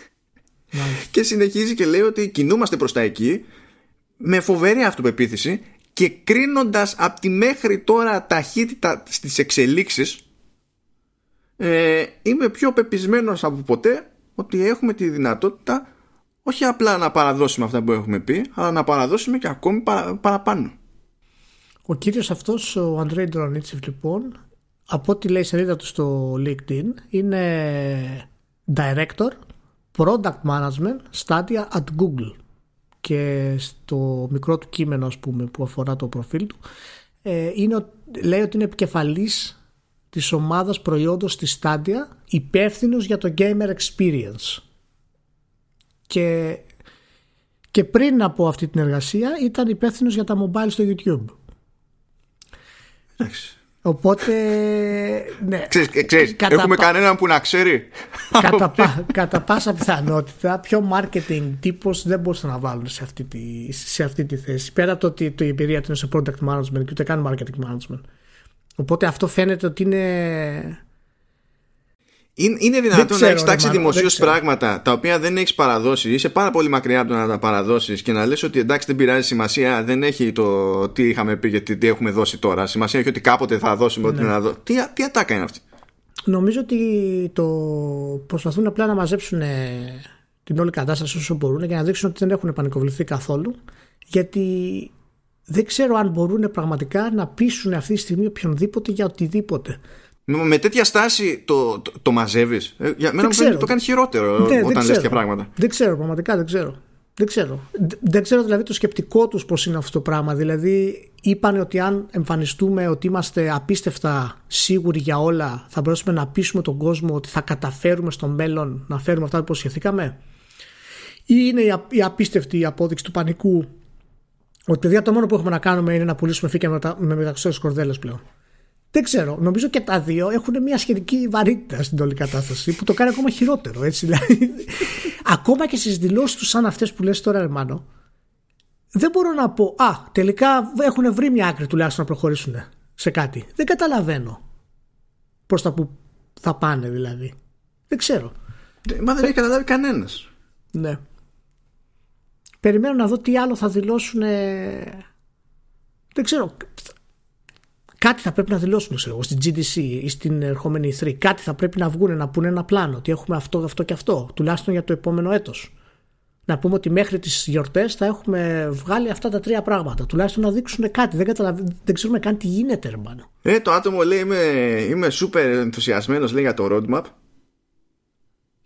[laughs] και συνεχίζει και λέει ότι κινούμαστε προς τα εκεί με φοβερή αυτοπεποίθηση και κρίνοντας από τη μέχρι τώρα ταχύτητα στις εξελίξεις ε, είμαι πιο πεπισμένος από ποτέ ότι έχουμε τη δυνατότητα όχι απλά να παραδώσουμε αυτά που έχουμε πει αλλά να παραδώσουμε και ακόμη παραπάνω. Ο κύριος αυτός, ο Αντρέι Ντρονίτσεφ λοιπόν από ό,τι λέει η σελίδα του στο LinkedIn είναι Director Product Management Stadia at Google και στο μικρό του κείμενο ας πούμε, που αφορά το προφίλ του ε, είναι, λέει ότι είναι επικεφαλής της ομάδας προϊόντος στη Stadia υπεύθυνος για το gamer experience. Και, και πριν από αυτή την εργασία ήταν υπεύθυνος για τα mobile στο YouTube Οπότε. Ναι. Ξέρεις, ξέρεις έχουμε πα... κανέναν που να ξέρει; Κατά, κατά πάσα πιθανότητα, πιο marketing τύπος δεν μπορούσαν να βάλουν σε αυτή, τη, σε αυτή τη θέση. Πέρα από το ότι η εμπειρία του είναι σε product management και ούτε καν marketing management. Οπότε αυτό φαίνεται ότι είναι είναι, δυνατόν να έχεις τάξει δημοσίως πράγματα τα οποία δεν έχεις παραδώσει, είσαι πάρα πολύ μακριά από το να τα παραδώσεις και να λες ότι εντάξει δεν πειράζει σημασία, δεν έχει το τι είχαμε πει και τι έχουμε δώσει τώρα. Σημασία έχει ότι κάποτε θα δώσουμε ναι. ό,τι να δώσουμε. Τι, τι ατάκα είναι αυτή; Νομίζω ότι το προσπαθούν απλά να μαζέψουν ε, την όλη κατάσταση όσο μπορούν για να δείξουν ότι δεν έχουν πανικοβληθεί καθόλου. Γιατί δεν ξέρω αν μπορούν πραγματικά να πείσουν αυτή τη στιγμή οποιονδήποτε για οτιδήποτε. Με τέτοια στάση το, το, το μαζεύεις. Ε, για μένα μου το κάνει χειρότερο ναι, όταν λες τέτοια πράγματα. Δεν ξέρω, πραγματικά δεν ξέρω. Δεν ξέρω. Δεν ξέρω δηλαδή το σκεπτικό τους πώς είναι αυτό το πράγμα. Δηλαδή, είπαν ότι αν εμφανιστούμε ότι είμαστε απίστευτα σίγουροι για όλα, θα μπορέσουμε να πείσουμε τον κόσμο ότι θα καταφέρουμε στο μέλλον να φέρουμε αυτά που υποσχεθήκαμε; Ή είναι η απίστευτη απόδειξη του πανικού ότι παιδιά το μόνο που έχουμε να κάνουμε είναι να πουλήσουμε φύκια με, με μεταξύ κορδέλες πλέον; Δεν ξέρω. Νομίζω και τα δύο έχουν μια σχετική βαρύτητα στην όλη κατάσταση που το κάνει ακόμα χειρότερο. Έτσι, δηλαδή. ακόμα και στις δηλώσεις τους, σαν αυτές που λες τώρα, Ερμάνο, δεν μπορώ να πω. Α, τελικά έχουν βρει μια άκρη τουλάχιστον να προχωρήσουν σε κάτι. Δεν καταλαβαίνω προς τα που θα πάνε δηλαδή. Δεν ξέρω. Μα δεν έχει καταλάβει κανένας. Ναι. Περιμένω να δω τι άλλο θα δηλώσουν. Δεν ξέρω κάτι θα πρέπει να δηλώσουν ξέρω, στην GDC ή στην ερχόμενη E3. Κάτι θα πρέπει να βγουν να πούνε ένα πλάνο ότι έχουμε αυτό, αυτό και αυτό, τουλάχιστον για το επόμενο έτος. Να πούμε ότι μέχρι τις γιορτές θα έχουμε βγάλει αυτά τα τρία πράγματα. Τουλάχιστον να δείξουν κάτι. Δεν, δεν ξέρουμε καν τι γίνεται, Ερμάνο. Ε, το άτομο λέει είμαι, είμαι super ενθουσιασμένος λέει, για το roadmap.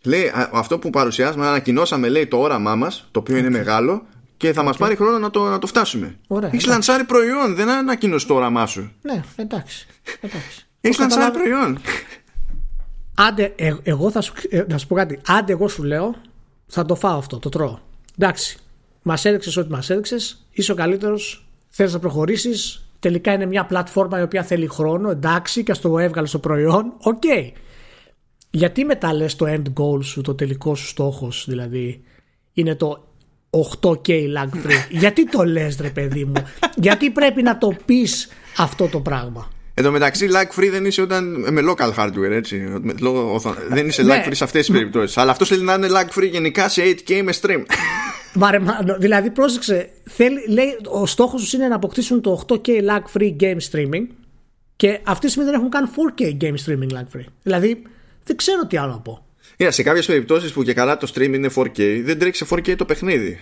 Λέει αυτό που παρουσιάσαμε, ανακοινώσαμε λέει το όραμά μας, το οποίο είναι μεγάλο και θα okay. μα πάρει χρόνο να το, να το φτάσουμε. Έχεις λανσάρει προϊόν, δεν ανακοίνωσες το όραμά σου. Ναι, εντάξει. εντάξει. [laughs] Έχεις λανσάρει προϊόν. Άντε, ε, εγώ θα σου, ε, να σου πω κάτι. Άντε, εγώ σου λέω, θα το φάω αυτό, το τρώω. Εντάξει. Μας έδειξες ό,τι μας έδειξες. Είσαι ο καλύτερος. Θες να προχωρήσεις. Τελικά είναι μια πλατφόρμα η οποία θέλει χρόνο. Εντάξει, και ας το έβγαλες στο προϊόν. OK. Okay. Γιατί μετά λες το end goal σου, το τελικό σου στόχος, δηλαδή, είναι το 8K lag free. Γιατί το λες ρε παιδί μου; Γιατί πρέπει να το πεις αυτό το πράγμα; Εν τω μεταξύ, lag free δεν είσαι όταν με local hardware, έτσι. Με, λόγω, δεν είσαι ναι. lag free σε αυτές τις περιπτώσεις. Αλλά αυτός θέλει να είναι lag free γενικά σε 8K με stream. [laughs] Μάρε, δηλαδή πρόσεξε, θέλει, λέει, ο στόχος τους είναι να αποκτήσουν το 8K lag free game streaming και αυτή τη στιγμή δεν έχουν καν 4K game streaming lag free. Δηλαδή δεν ξέρω τι άλλο να πω. Yeah, σε κάποιες περιπτώσεις που και καλά το stream είναι 4K, δεν τρέχει σε 4K το παιχνίδι.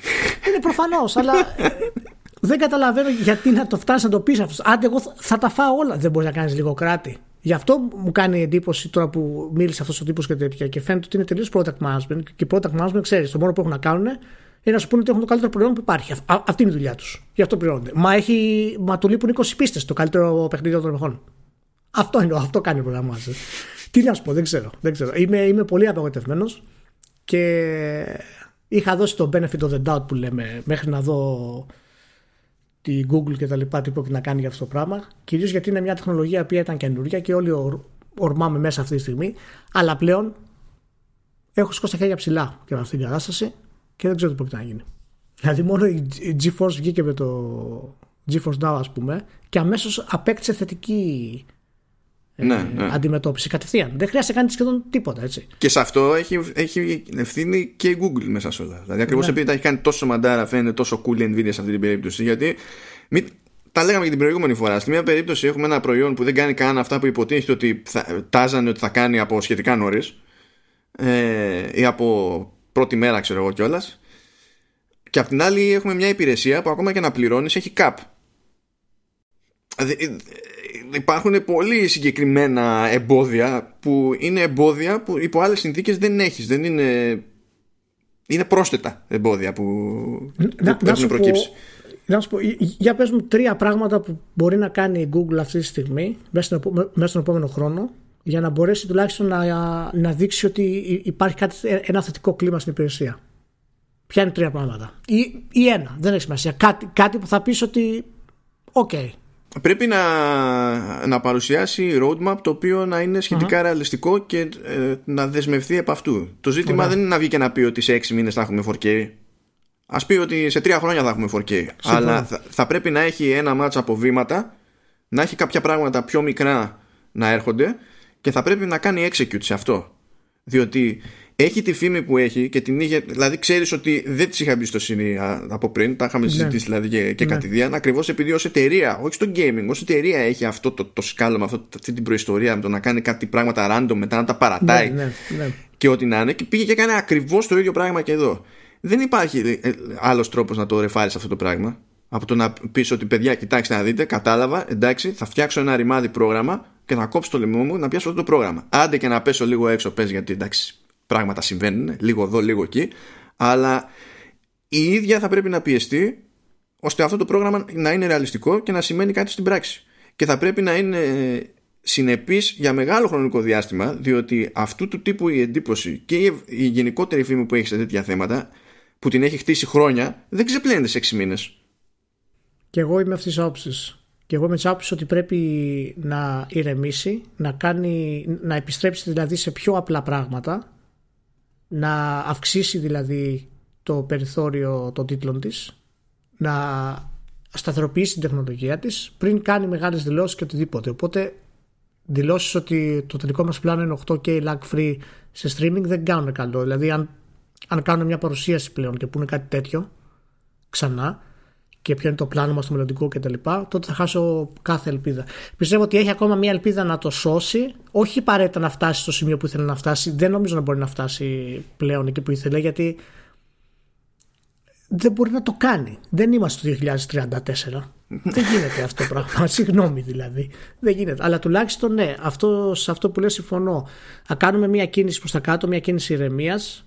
Είναι προφανώς, αλλά ε, δεν καταλαβαίνω γιατί να το φτάσεις να το πεις αυτός. Άντε, εγώ θα τα φάω όλα. Δεν μπορείς να κάνεις λίγο κράτη. Γι' αυτό μου κάνει εντύπωση τώρα που μίλησε αυτός ο τύπος και τέτοια και φαίνεται ότι είναι τελείως product management. Και product management, ξέρεις, το μόνο που έχουν να κάνουν είναι να σου πούνε ότι έχουν το καλύτερο προϊόν που υπάρχει. Α, αυτή είναι η δουλειά τους. Γι' αυτό πληρώνονται. Μα, έχει, μα του λείπουν 20 πίστες το καλύτερο παιχνίδι των εποχών. Αυτό, είναι, αυτό κάνει ο προγραμμάτης. Τι να σου πω, δεν ξέρω. Δεν ξέρω. Είμαι, είμαι πολύ απογοητευμένος και είχα δώσει το benefit of the doubt που λέμε μέχρι να δω τη Google και τα λοιπά τι πρόκειται να κάνει για αυτό το πράγμα. Κυρίως γιατί είναι μια τεχνολογία που ήταν καινούργια και όλοι ορμάμε μέσα αυτή τη στιγμή. Αλλά πλέον έχω σηκώσει τα χέρια ψηλά και με αυτή την κατάσταση και δεν ξέρω τι πρόκειται να γίνει. Δηλαδή μόνο η GeForce βγήκε με το GeForce Now ας πούμε και αμέσως απέκτησε θετική ε, ναι, ναι. αντιμετώπιση κατευθείαν. Δεν χρειάζεται να κάνει σχεδόν τίποτα έτσι. Και σε αυτό έχει, έχει ευθύνη και η Google μέσα σε όλα. Δηλαδή ακριβώς ναι. επειδή τα έχει κάνει τόσο μαντάρα, φαίνεται τόσο cool η Nvidia σε αυτή την περίπτωση. Γιατί μην, τα λέγαμε και την προηγούμενη φορά. Στη μία περίπτωση έχουμε ένα προϊόν που δεν κάνει καν αυτά που υποτίθεται ότι θα, τάζανε ότι θα κάνει από σχετικά νωρίς ε, ή από πρώτη μέρα, ξέρω εγώ κιόλας. Και απ' την άλλη έχουμε μια υπηρεσία που ακόμα και να πληρώνεις έχει cap. Δηλαδή, υπάρχουν πολύ συγκεκριμένα εμπόδια που είναι εμπόδια που υπό άλλες συνθήκες δεν έχεις. Δεν είναι... Είναι πρόσθετα εμπόδια που, να, που έχουν προκύψει. να σου πω, για πες μου τρία πράγματα που μπορεί να κάνει η Google αυτή τη στιγμή μέσα στον επόμενο χρόνο για να μπορέσει τουλάχιστον να, να δείξει ότι υπάρχει κάτι, ένα θετικό κλίμα στην υπηρεσία. Ποια είναι τρία πράγματα. Ή, ή ένα, δεν έχει σημασία. Κάτι, κάτι που θα πεις ότι OK, okay, πρέπει να, να παρουσιάσει roadmap το οποίο να είναι ρεαλιστικό και ε, να δεσμευθεί επ' αυτού. Το ζήτημα δεν είναι να βγει και να πει ότι σε 6 μήνες θα έχουμε 4K. Α πει ότι σε 3 χρόνια θα έχουμε 4K. Αλλά θα, πρέπει να έχει ένα μάτσα από βήματα, να έχει κάποια πράγματα πιο μικρά να έρχονται και θα πρέπει να κάνει execute σε αυτό. Διότι έχει τη φήμη που έχει και την είχε. Δηλαδή, ξέρεις ότι δεν της είχα εμπιστοσύνη από πριν. Τα είχαμε ναι. συζητήσει δηλαδή και, και ναι. κατηδίαν. Ακριβώς επειδή ως εταιρεία, όχι στο gaming, ως εταιρεία έχει αυτό το, το σκάλωμα, αυτή την προϊστορία με το να κάνει κάτι πράγματα random μετά να τα παρατάει ναι, ναι, ναι. και ό,τι να είναι. Και πήγε και έκανε ακριβώς το ίδιο πράγμα και εδώ. Δεν υπάρχει ε, άλλος τρόπος να το ρεφάρεις αυτό το πράγμα. Από το να πεις ότι παιδιά, κοιτάξτε να δείτε, κατάλαβα, εντάξει, θα φτιάξω ένα ρημάδι πρόγραμμα και θα κόψω το λαιμό μου να πιάσω αυτό το πρόγραμμα. Άντε και να πέσω λίγο έξω, πες γιατί εντάξει, πράγματα συμβαίνουν, λίγο εδώ, λίγο εκεί, αλλά η ίδια θα πρέπει να πιεστεί ώστε αυτό το πρόγραμμα να είναι ρεαλιστικό και να σημαίνει κάτι στην πράξη. Και θα πρέπει να είναι συνεπής για μεγάλο χρονικό διάστημα, διότι αυτού του τύπου η εντύπωση και η γενικότερη φήμη που έχει σε τέτοια θέματα, που την έχει χτίσει χρόνια, δεν ξεπλένεται σε 6 μήνες. Και εγώ είμαι αυτής της άποψης. Και εγώ είμαι της άποψης ότι πρέπει να ηρεμήσει, να, κάνει, να επιστρέψει δηλαδή σε πιο απλά πράγματα να αυξήσει δηλαδή το περιθώριο των τίτλων της να σταθεροποιήσει την τεχνολογία της πριν κάνει μεγάλες δηλώσεις και οτιδήποτε. Οπότε δηλώσεις ότι το τελικό μας πλάνο είναι 8K lag free σε streaming δεν κάνουν καλό. Δηλαδή αν, αν κάνουν μια παρουσίαση πλέον και πούνε κάτι τέτοιο ξανά και ποιο είναι το πλάνο μας το μελλοντικό κτλ., τότε θα χάσω κάθε ελπίδα. Πιστεύω ότι έχει ακόμα μια ελπίδα να το σώσει, όχι απαραίτητα να φτάσει στο σημείο που ήθελε να φτάσει. Δεν νομίζω να μπορεί να φτάσει πλέον εκεί που ήθελε, γιατί δεν μπορεί να το κάνει. Δεν είμαστε το 2034. δεν γίνεται αυτό το πράγμα. [laughs] Συγγνώμη δηλαδή. Δεν γίνεται. Αλλά τουλάχιστον ναι, αυτό, σε αυτό που λέει συμφωνώ. Να κάνουμε μια κίνηση προς τα κάτω, μια κίνηση ηρεμίας.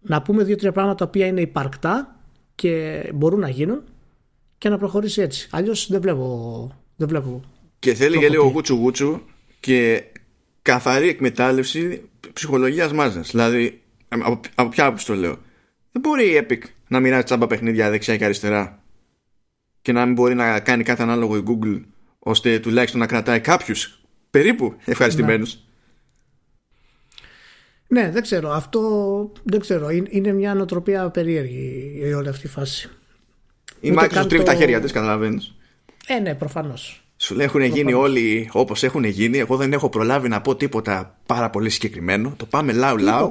Να πούμε δύο-τρία πράγματα τα οποία είναι υπαρκτά και μπορούν να γίνουν και να προχωρήσει έτσι. Αλλιώς δεν βλέπω, δεν βλέπω. Και θέλει για λίγο γούτσου γούτσου και καθαρή εκμετάλλευση ψυχολογίας μάζας. Δηλαδή, από, από ποια άποψη το λέω. Δεν μπορεί η Epic να μοιράζει τσάμπα παιχνίδια δεξιά και αριστερά και να μην μπορεί να κάνει κάτι ανάλογο η Google ώστε τουλάχιστον να κρατάει κάποιους περίπου ευχαριστημένους. Ναι. ναι, δεν ξέρω. Αυτό δεν ξέρω. Είναι μια νοοτροπία περίεργη η όλη αυτή η φάση. Η Microsoft τρίβει τα χέρια της, καταλαβαίνεις. Ε, ναι, προφανώς. Σου λέει έχουν γίνει όλοι όπως έχουν γίνει. Εγώ δεν έχω προλάβει να πω τίποτα πάρα πολύ συγκεκριμένο. Το πάμε λαού λαού.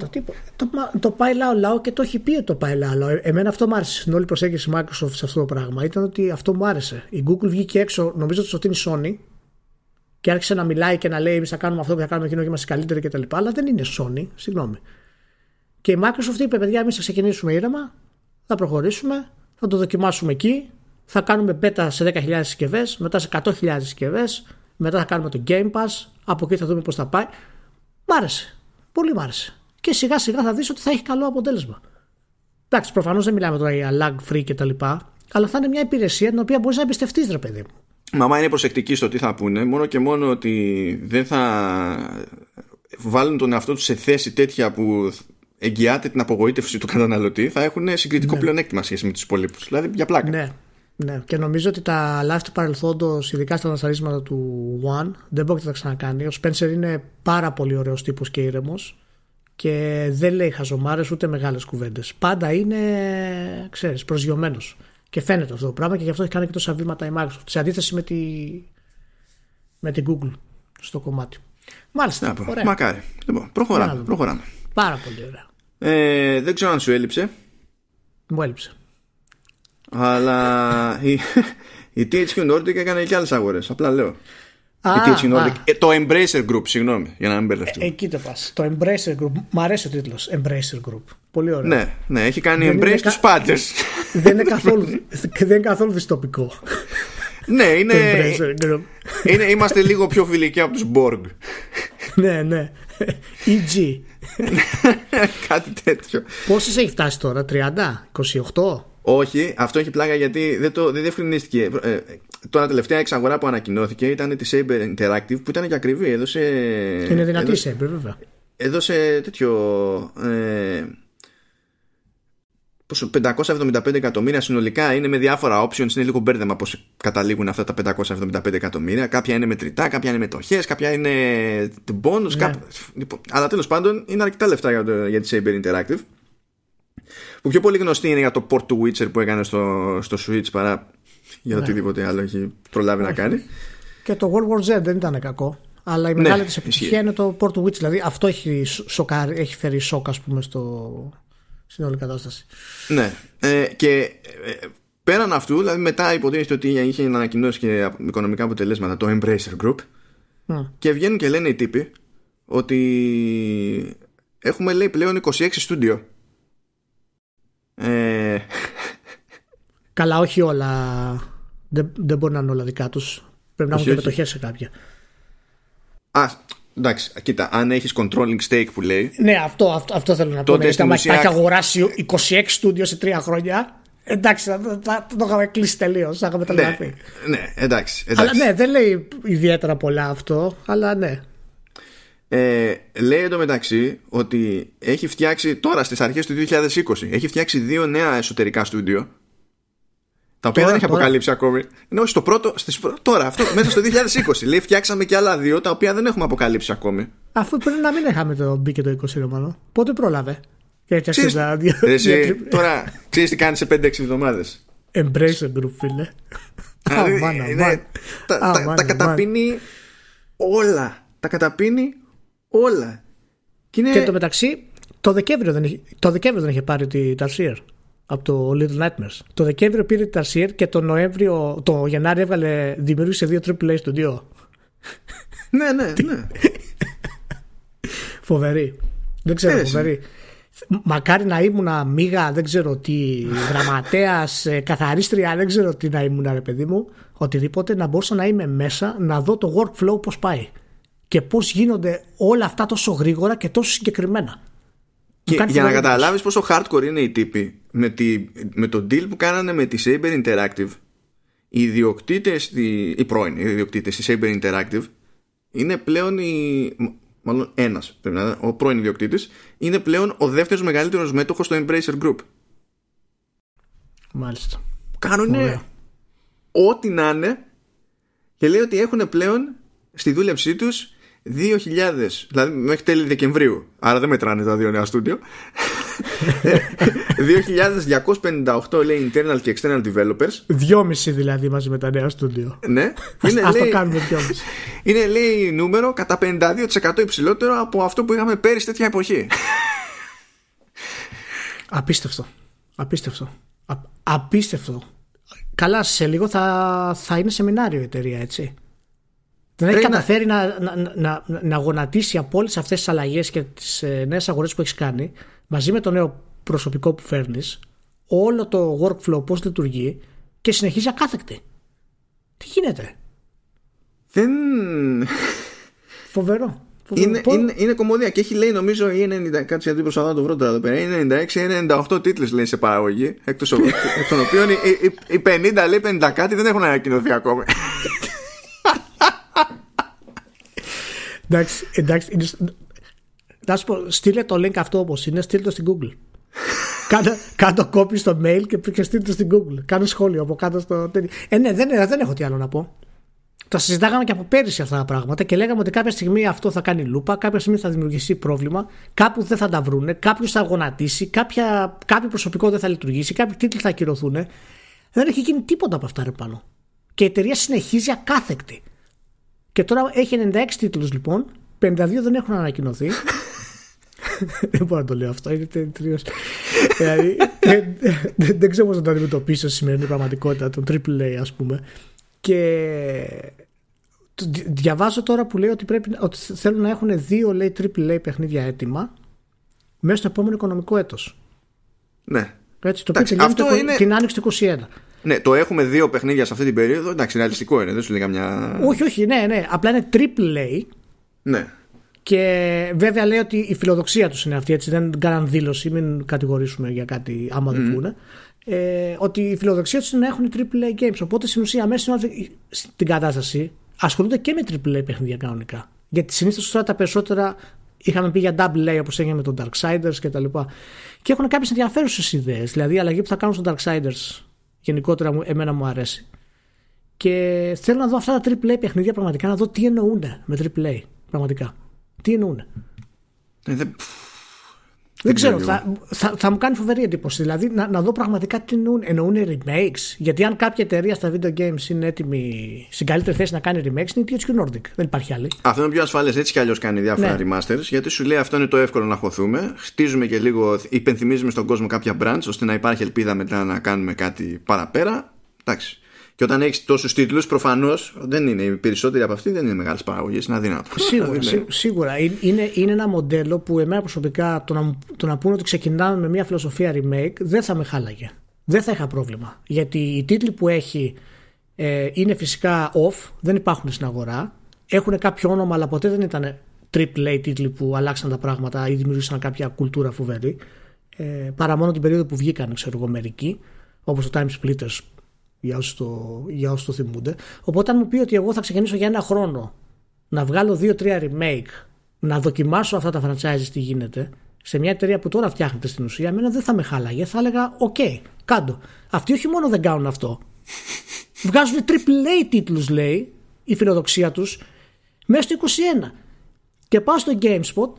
Το, το πάει λαού λαού και το έχει πει ότι το πάει λαού λαού. Εμένα αυτό μου άρεσε στην όλη προσέγγιση Microsoft σε αυτό το πράγμα. Ήταν ότι αυτό μου άρεσε. Η Google βγήκε έξω, νομίζω ότι είναι η Sony και άρχισε να μιλάει και να λέει: Εμείς θα κάνουμε αυτό και θα κάνουμε εκείνο και είμαστε καλύτεροι κτλ. Αλλά δεν είναι Sony, συγγνώμη. Και η Microsoft είπε: Παιδιά, εμείς θα ξεκινήσουμε ήρεμα, θα προχωρήσουμε, θα το δοκιμάσουμε εκεί, θα κάνουμε beta σε 10.000 συσκευές, μετά σε 100.000 συσκευές, μετά θα κάνουμε το Game Pass, από εκεί θα δούμε πώς θα πάει. Μ' άρεσε. Πολύ μ' άρεσε. Και σιγά σιγά θα δεις ότι θα έχει καλό αποτέλεσμα. Εντάξει, προφανώς δεν μιλάμε τώρα για lag free κτλ. Αλλά θα είναι μια υπηρεσία την οποία μπορείς να εμπιστευτείς, ρε παιδί μου. Μαμά είναι προσεκτική στο τι θα πούνε, μόνο και μόνο ότι δεν θα βάλουν τον εαυτό τους σε θέση τέτοια που εγγυάται την απογοήτευση του καταναλωτή, θα έχουν συγκριτικό ναι. πλεονέκτημα σχέση με τους υπόλοιπους. Δηλαδή για πλάκα. Ναι. Ναι, και νομίζω ότι τα λάθη του παρελθόντος, ειδικά στα ανασαρίσματα του One, δεν πρόκειται να τα ξανακάνει. Ο Spencer είναι πάρα πολύ ωραίος τύπος και ήρεμος και δεν λέει χαζομάρες ούτε μεγάλες κουβέντες. Πάντα είναι, ξέρεις, προσγειωμένος. Και φαίνεται αυτό το πράγμα και γι' αυτό έχει κάνει και τόσα βήματα η Microsoft. Σε αντίθεση με, τη, με την Google στο κομμάτι. Μάλιστα. Να, ωραία. Μακάρι. Λοιπόν, προχωράμε, προχωράμε. Πάρα πολύ ωραία. Ε, δεν ξέρω αν σου έλειψε. Μου έλειψε. Αλλά η, [laughs] η THQ Nordic έκανε και άλλες αγορές. Απλά λέω. Α, η THQ Nordic, ε, το Embracer Group, συγγνώμη, για να μην μπερδευτούμε. Ε, εκεί το πας. Το Embracer Group. Μ' αρέσει ο τίτλος. Embracer Group. Πολύ ωραίο. Ναι, ναι, έχει κάνει δεν Embrace τους πάντε. [laughs] Δεν, είναι καθόλου, δεν είναι καθόλου δυστοπικό. ναι, είναι, είναι. Είμαστε λίγο πιο φιλικοί από τους Borg. ναι, ναι. EG. [laughs] Κάτι τέτοιο. Πόσες έχει φτάσει τώρα, 30, 28. Όχι, αυτό έχει πλάκα γιατί δεν, το, δεν διευκρινίστηκε. Ε, τώρα τελευταία εξαγορά που ανακοινώθηκε ήταν τη Saber Interactive που ήταν και ακριβή. Έδωσε, Είναι δυνατή η Saber, βέβαια. Έδωσε τέτοιο. Ε, 575 εκατομμύρια συνολικά είναι με διάφορα options. Είναι λίγο μπέρδεμα πώς καταλήγουν αυτά τα 575 εκατομμύρια. Κάποια είναι μετρητά, κάποια είναι μετοχέ, κάποια είναι bonus. Ναι. Κάποια... Λοιπόν, αλλά τέλος πάντων είναι αρκετά λεφτά για, το, για τη Saber Interactive που πιο πολύ γνωστή είναι για το port του Witcher που έκανε στο, στο Switch παρά για ναι. οτιδήποτε άλλο έχει προλάβει να κάνει. Και το World War Z δεν ήταν κακό. Αλλά η ναι, μεγάλη της επιτυχία είναι το port του Witcher. Δηλαδή αυτό έχει, σοκάρει, έχει φέρει σοκ, ας πούμε, στο, στην όλη κατάσταση. Ναι. Ε, και ε, πέραν αυτού, δηλαδή μετά υποτίθεται ότι είχε ανακοινώσει και οικονομικά αποτελέσματα το Embracer Group. Mm. Και βγαίνουν και λένε οι τύποι ότι έχουμε λέει πλέον 26 στούντιο ε... Καλά, όχι όλα. Δεν, δεν μπορεί να είναι όλα δικά τους. Πρέπει να έχουν και μετοχές σε κάποια. Α, εντάξει, κοίτα, αν έχεις controlling stake που λέει. Ναι, αυτό, αυτό, αυτό θέλω να πω. Ναι, ουσία... έχει αγοράσει 26 στούντιο σε τρία χρόνια. Εντάξει, θα, θα, το είχαμε κλείσει τελείως. Θα είχαμε ναι, ναι, εντάξει, εντάξει. Αλλά ναι, δεν λέει ιδιαίτερα πολλά αυτό, αλλά ναι. Ε, λέει εντωμεταξύ ότι έχει φτιάξει τώρα στις αρχές του 2020 έχει φτιάξει δύο νέα εσωτερικά στούντιο τα οποία δεν έχει αποκαλύψει ακόμη. Ναι, όχι, στο πρώτο, στις, τώρα, αυτό, μέσα στο 2020. Λέει, φτιάξαμε και άλλα δύο τα οποία δεν έχουμε αποκαλύψει ακόμη. Αφού πρέπει να μην είχαμε το μπει και το 20 μάλλον. Πότε πρόλαβε. Ξέρεις, εσύ, τώρα ξέρεις τι κάνει σε 5-6 εβδομάδες. Embrace group, φίλε. Τα καταπίνει όλα. Τα καταπίνει όλα. Και, είναι... και το μεταξύ, το Δεκέμβριο δεν είχε, το Δεκέμβριο δεν είχε πάρει τη Tarsier από το Little Nightmares. Το Δεκέμβριο πήρε τη Tarsier και το Νοέμβριο, το Γενάρη έβγαλε, δημιούργησε δύο AAA [laughs] studio. ναι, ναι, ναι. [laughs] φοβερή. Δεν ξέρω, Έτσι. φοβερή. Μακάρι να ήμουν μίγα, δεν ξέρω τι, γραμματέας, ε, καθαρίστρια, δεν ξέρω τι να ήμουν, ρε παιδί μου, οτιδήποτε, να μπορούσα να είμαι μέσα, να δω το workflow πώς πάει και πώς γίνονται όλα αυτά τόσο γρήγορα και τόσο συγκεκριμένα. Και για να καταλάβεις πόσο hardcore είναι οι τύποι με, τη, με το deal που κάνανε με τη Saber Interactive. Οι ιδιοκτήτες, οι πρώην ιδιοκτήτες της Saber Interactive είναι πλέον οι, μάλλον ένας ο πρώην ιδιοκτήτης είναι πλέον ο δεύτερος μεγαλύτερος μέτοχος στο Embracer Group. Μάλιστα. Κάνουν ό,τι να είναι και λέει ότι έχουν πλέον στη δούλεψή τους 2.000, δηλαδή μέχρι τέλη Δεκεμβρίου, άρα δεν μετράνε τα δύο νέα στούντιο, 2.258 λέει internal και external developers. Δυόμιση δηλαδή μαζί με τα νέα στούντιο. Ναι. [laughs] Είναι, ας λέει, το κάνουμε δυόμιση. Είναι λέει νούμερο κατά 52% υψηλότερο από αυτό που είχαμε πέρυσι τέτοια εποχή. Απίστευτο. Απίστευτο. Α, απίστευτο. Καλά, σε λίγο θα, θα είναι σεμινάριο η εταιρεία, έτσι. Δεν έχει καταφέρει να, να, να, να, γονατίσει από όλε αυτές τις αλλαγές και τις ε, νέες αγορές που έχεις κάνει, μαζί με το νέο προσωπικό που φέρνεις, όλο το workflow πώς λειτουργεί και συνεχίζει ακάθεκτη. Τι γίνεται; Δεν. Φοβερό. Είναι, είναι, είναι κομμωδία και έχει λέει νομίζω ή 90, κάτσε γιατί προσπαθώ να το βρω τώρα εδώ πέρα, είναι 96 ή 98 τίτλες λέει σε παραγωγή, [laughs] εκ των οποίων οι, οι, οι 50 λέει 50 κάτι δεν έχουν ανακοινωθεί ακόμη. εντάξει, εντάξει, να σου πω, στείλε το link αυτό όπως είναι, στείλε το στην Google. κάτω, κάτω κόπη στο mail και στείλε το στην Google. Κάνε σχόλιο από κάτω στο. Ε, ναι, δεν, δεν έχω τι άλλο να πω τα συζητάγαμε και από πέρυσι αυτά τα πράγματα και λέγαμε ότι κάποια στιγμή αυτό θα κάνει λούπα, κάποια στιγμή θα δημιουργηθεί πρόβλημα, κάπου δεν θα τα βρούνε, κάποιος θα γονατίσει, κάποια, κάποιο προσωπικό δεν θα λειτουργήσει, κάποιοι τίτλοι θα ακυρωθούν. Δεν έχει γίνει τίποτα από αυτά ρε πάνω. Και η εταιρεία συνεχίζει ακάθεκτη. Και τώρα έχει 96 τίτλους λοιπόν, 52 δεν έχουν ανακοινωθεί. [laughs] δεν μπορώ να το λέω αυτό, είναι τελείως. δηλαδή, δεν ξέρω πώς να το αντιμετωπίσω στη σημερινή πραγματικότητα, τον AAA ας πούμε. Και διαβάζω τώρα που λέει ότι, πρέπει, ότι θέλουν να έχουν δύο λέει, AAA παιχνίδια έτοιμα μέσα στο επόμενο οικονομικό έτος. Ναι. Έτσι, το οποίο αυτό είναι... την άνοιξη του 21. Ναι, το έχουμε δύο παιχνίδια σε αυτή την περίοδο. Εντάξει, ρεαλιστικό είναι, δεν σου λέει μια. Όχι, όχι, ναι, ναι. Απλά είναι AAA. Ναι. Και βέβαια λέει ότι η φιλοδοξία τους είναι αυτή, έτσι. Δεν κάναν δήλωση, μην κατηγορήσουμε για κάτι άμα mm. δεν πούνε ε, ότι η φιλοδοξία τους είναι να έχουν AAA games. Οπότε στην ουσία μέσα στην κατάσταση ασχολούνται και με AAA παιχνίδια κανονικά. Γιατί συνήθως τώρα τα περισσότερα είχαμε πει για double A όπως έγινε με τον Darksiders και τα λοιπά. Και έχουν κάποιες ενδιαφέρουσες ιδέες. Δηλαδή η αλλαγή που θα κάνουν στο Darksiders γενικότερα εμένα μου αρέσει. Και θέλω να δω αυτά τα AAA παιχνίδια πραγματικά να δω τι εννοούν με AAA. Πραγματικά. Τι εννοούν; Ε, δεν ξέρω, θα, θα, θα, μου κάνει φοβερή εντύπωση. Δηλαδή να, να δω πραγματικά τι εννοούν. Εννοούν remakes. Γιατί αν κάποια εταιρεία στα video games είναι έτοιμη στην καλύτερη θέση να κάνει remakes, είναι η THQ Nordic. Δεν υπάρχει άλλη. Αυτό είναι πιο ασφαλές. Έτσι κι αλλιώς κάνει διάφορα ναι. remasters. Γιατί σου λέει αυτό είναι το εύκολο να χωθούμε. Χτίζουμε και λίγο, υπενθυμίζουμε στον κόσμο κάποια branch ώστε να υπάρχει ελπίδα μετά να κάνουμε κάτι παραπέρα. Εντάξει. Και όταν έχεις τόσους τίτλους, προφανώς δεν είναι. Οι περισσότεροι από αυτοί δεν είναι μεγάλες παραγωγές. Είναι αδύνατος. Σίγουρα. σίγουρα. Είναι, είναι ένα μοντέλο που εμένα προσωπικά το να, το να πούνε ότι ξεκινάμε με μια φιλοσοφία remake δεν θα με χάλαγε. Δεν θα είχα πρόβλημα. Γιατί οι τίτλοι που έχει ε, είναι φυσικά off, δεν υπάρχουν στην αγορά. Έχουν κάποιο όνομα, αλλά ποτέ δεν ήταν triple A τίτλοι που αλλάξαν τα πράγματα ή δημιούργησαν κάποια κουλτούρα φοβερή. Ε, παρά μόνο την περίοδο που βγήκαν, ξέρω εγώ, μερικοί, όπως το Time Splitters για όσου το, για το θυμούνται. Οπότε αν μου πει ότι εγώ θα ξεκινήσω για ένα χρόνο να βγάλω δύο-τρία remake, να δοκιμάσω αυτά τα franchise τι γίνεται, σε μια εταιρεία που τώρα φτιάχνεται στην ουσία, εμένα δεν θα με χάλαγε. Θα έλεγα, OK, okay, κάντο. Αυτοί όχι μόνο δεν κάνουν αυτό, βγάζουν triple A τίτλους λέει, η φιλοδοξία τους, μέσα στο 21. Και πάω στο GameSpot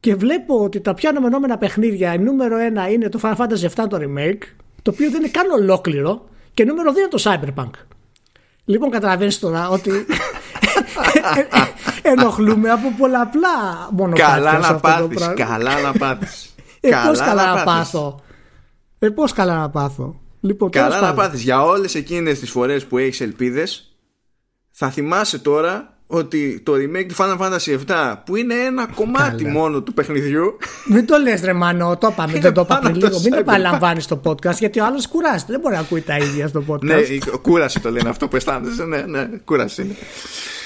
και βλέπω ότι τα πιο αναμενόμενα παιχνίδια, η νούμερο ένα είναι το Final Fantasy VII το remake, το οποίο δεν είναι καν ολόκληρο, και νούμερο 2 είναι το Cyberpunk. Λοιπόν, καταλαβαίνεις τώρα ότι [laughs] ενοχλούμε από πολλαπλά μονοπάτια. Καλά να πάθεις. Καλά να πάθεις. Ε, πώς καλά να πάθω; Ε, πώς καλά να πάθω; Λοιπόν, καλά να πάθεις. Για όλες εκείνες τις φορές που έχεις ελπίδες, θα θυμάσαι τώρα ότι το remake του Final Fantasy VII που είναι ένα κομμάτι μόνο του παιχνιδιού Μην το λες ρε Μανώ, το είπαμε, δεν το είπαμε λίγο. Μην το παραλαμβάνεις στο podcast γιατί ο άλλος κουράζεται Δεν μπορεί να ακούει τα ίδια στο podcast. Ναι, κούραση το λένε αυτό που αισθάνεσαι Ναι, ναι, κούραση είναι.